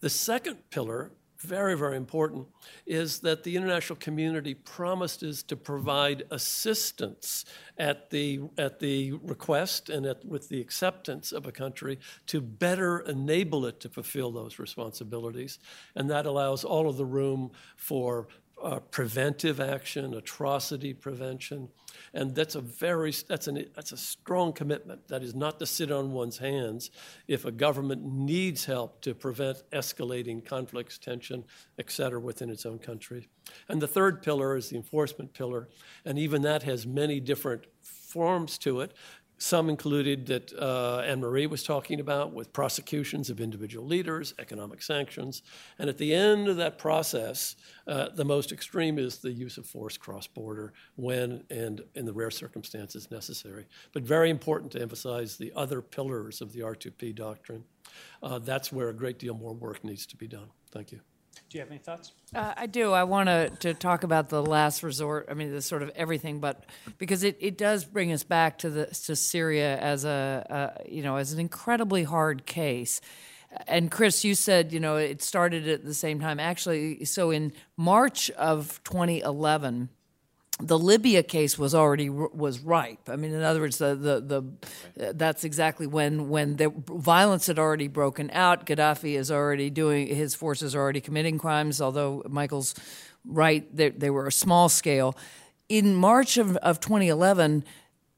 [SPEAKER 2] The second pillar very, very important, is that the international community promised to provide assistance at the, at the request and at, with the acceptance of a country to better enable it to fulfill those responsibilities. And that allows all of the room for uh, preventive action, atrocity prevention, and that's a very that's an that's a strong commitment. That is not to sit on one's hands if a government needs help to prevent escalating conflicts, tension, et cetera, within its own country. And the third pillar is the enforcement pillar, and even that has many different forms to it. Some included that uh, Anne Marie was talking about with prosecutions of individual leaders, economic sanctions. And at the end of that process, uh, the most extreme is the use of force cross border when and in the rare circumstances necessary. But very important to emphasize the other pillars of the R2P doctrine. Uh, that's where a great deal more work needs to be done. Thank you.
[SPEAKER 1] Do you have any thoughts?
[SPEAKER 3] Uh, I do. I want to talk about the last resort. I mean, the sort of everything, but because it, it does bring us back to the to Syria as a, a you know as an incredibly hard case. and Chris, you said you know it started at the same time. Actually, so in March of 2011, the Libya case was already was ripe. I mean, in other words, the the, the uh, that's exactly when when the violence had already broken out. Gaddafi is already doing his forces are already committing crimes. Although Michael's right, they, they were a small scale. In March of, of 2011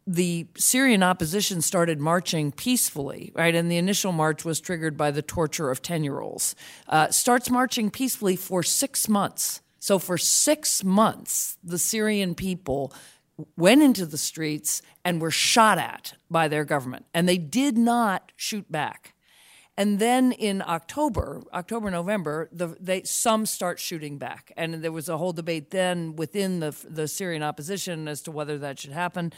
[SPEAKER 3] the Syrian opposition started marching peacefully, right? And the initial march was triggered by the torture of 10 year olds. Uh, starts marching peacefully for six months. So, for six months, the Syrian people went into the streets and were shot at by their government. And they did not shoot back. And then in October, October, November, the, they, some start shooting back. And there was a whole debate then within the, the Syrian opposition as to whether that should happen.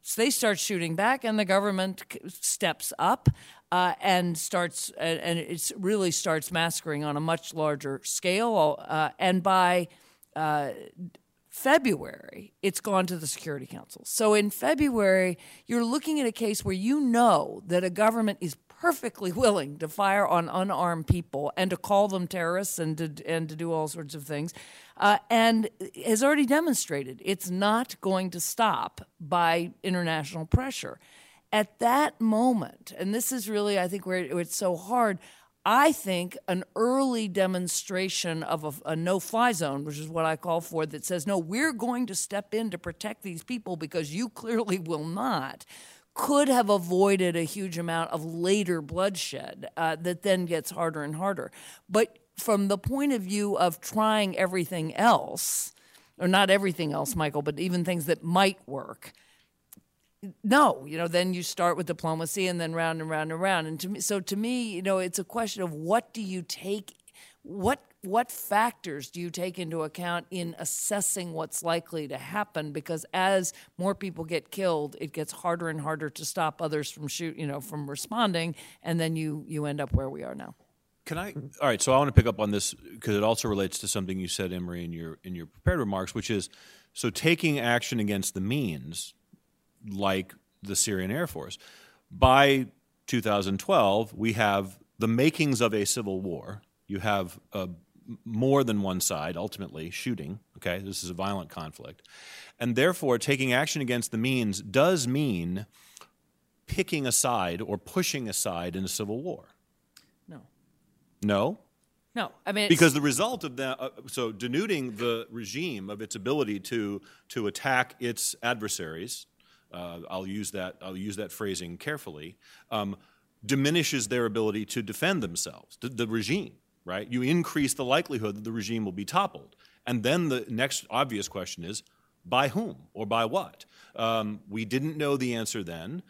[SPEAKER 3] So they start shooting back, and the government steps up uh, and starts, and it really starts massacring on a much larger scale. Uh, and by uh, February, it's gone to the Security Council. So in February, you're looking at a case where you know that a government is perfectly willing to fire on unarmed people and to call them terrorists and to, and to do all sorts of things, uh, and has already demonstrated it's not going to stop by international pressure. At that moment, and this is really, I think, where it's so hard. I think an early demonstration of a, a no fly zone, which is what I call for, that says, no, we're going to step in to protect these people because you clearly will not, could have avoided a huge amount of later bloodshed uh, that then gets harder and harder. But from the point of view of trying everything else, or not everything else, Michael, but even things that might work, no, you know, then you start with diplomacy and then round and round and round. And to me, so to me, you know, it's a question of what do you take, what what factors do you take into account in assessing what's likely to happen? Because as more people get killed, it gets harder and harder to stop others from shoot, you know, from responding, and then you you end up where we are now.
[SPEAKER 4] Can I? All right. So I want to pick up on this because it also relates to something you said, Emery, in your in your prepared remarks, which is so taking action against the means, like the Syrian Air Force. By 2012, we have the makings of a civil war. You have a more than one side ultimately shooting. Okay, this is a violent conflict. And therefore, taking action against the means does mean picking a side or pushing a side in a civil war.
[SPEAKER 3] No.
[SPEAKER 4] No?
[SPEAKER 3] No, I mean
[SPEAKER 4] because the result of that, uh, so denuding the regime of its ability to to attack its adversaries, uh, I'll use that I'll use that phrasing carefully, um, diminishes their ability to defend themselves, the, the regime right? You increase the likelihood that the regime will be toppled. And then the next obvious question is by whom or by what? Um, we didn't know the answer then.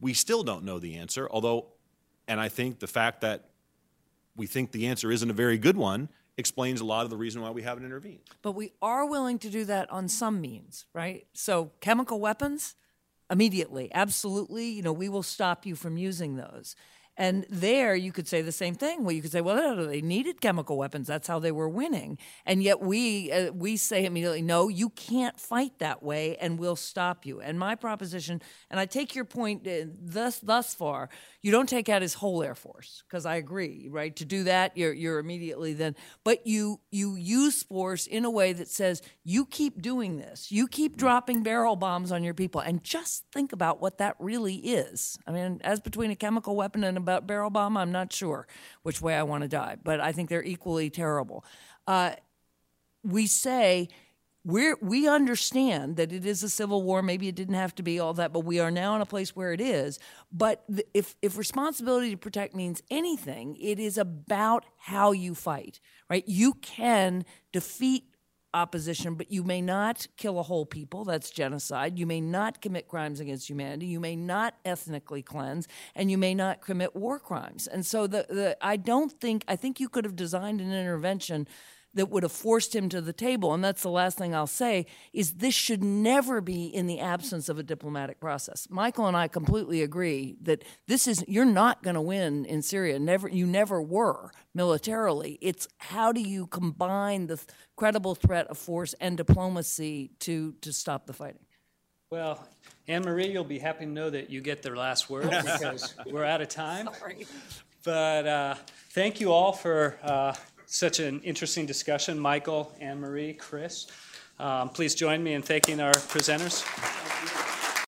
[SPEAKER 4] We still don't know the answer, although, and I think the fact that we think the answer isn't a very good one explains a lot of the reason why we haven't intervened.
[SPEAKER 3] But we are willing to do that on some means, right? So, chemical weapons, immediately, absolutely, you know, we will stop you from using those. And there you could say the same thing. Well, you could say, well, they needed chemical weapons. That's how they were winning. And yet we uh, we say immediately, no, you can't fight that way, and we'll stop you. And my proposition, and I take your point uh, thus thus far, you don't take out his whole air force because I agree, right? To do that, you're you're immediately then, but you you use force in a way that says you keep doing this, you keep dropping barrel bombs on your people, and just think about what that really is. I mean, as between a chemical weapon and a barrel bomb, I'm not sure which way I want to die, but I think they're equally terrible. Uh, we say we we understand that it is a civil war. Maybe it didn't have to be all that, but we are now in a place where it is. But the, if if responsibility to protect means anything, it is about how you fight. Right? You can defeat opposition, but you may not kill a whole people. That's genocide. You may not commit crimes against humanity. You may not ethnically cleanse, and you may not commit war crimes. And so the, the I don't think I think you could have designed an intervention that would have forced him to the table, and that's the last thing I'll say, is this should never be in the absence of a diplomatic process. Michael and I completely agree that this is you're not going to win in Syria. Never you never were militarily. It's how do you combine the credible threat of force and diplomacy to to stop the fighting?
[SPEAKER 1] Well, Anne Marie, you'll be happy to know that you get the last word because we're out of time.
[SPEAKER 3] Sorry.
[SPEAKER 1] But uh, thank you all for uh, such an interesting discussion, Michael, Anne Marie, Chris. Um, please join me in thanking our presenters. Thank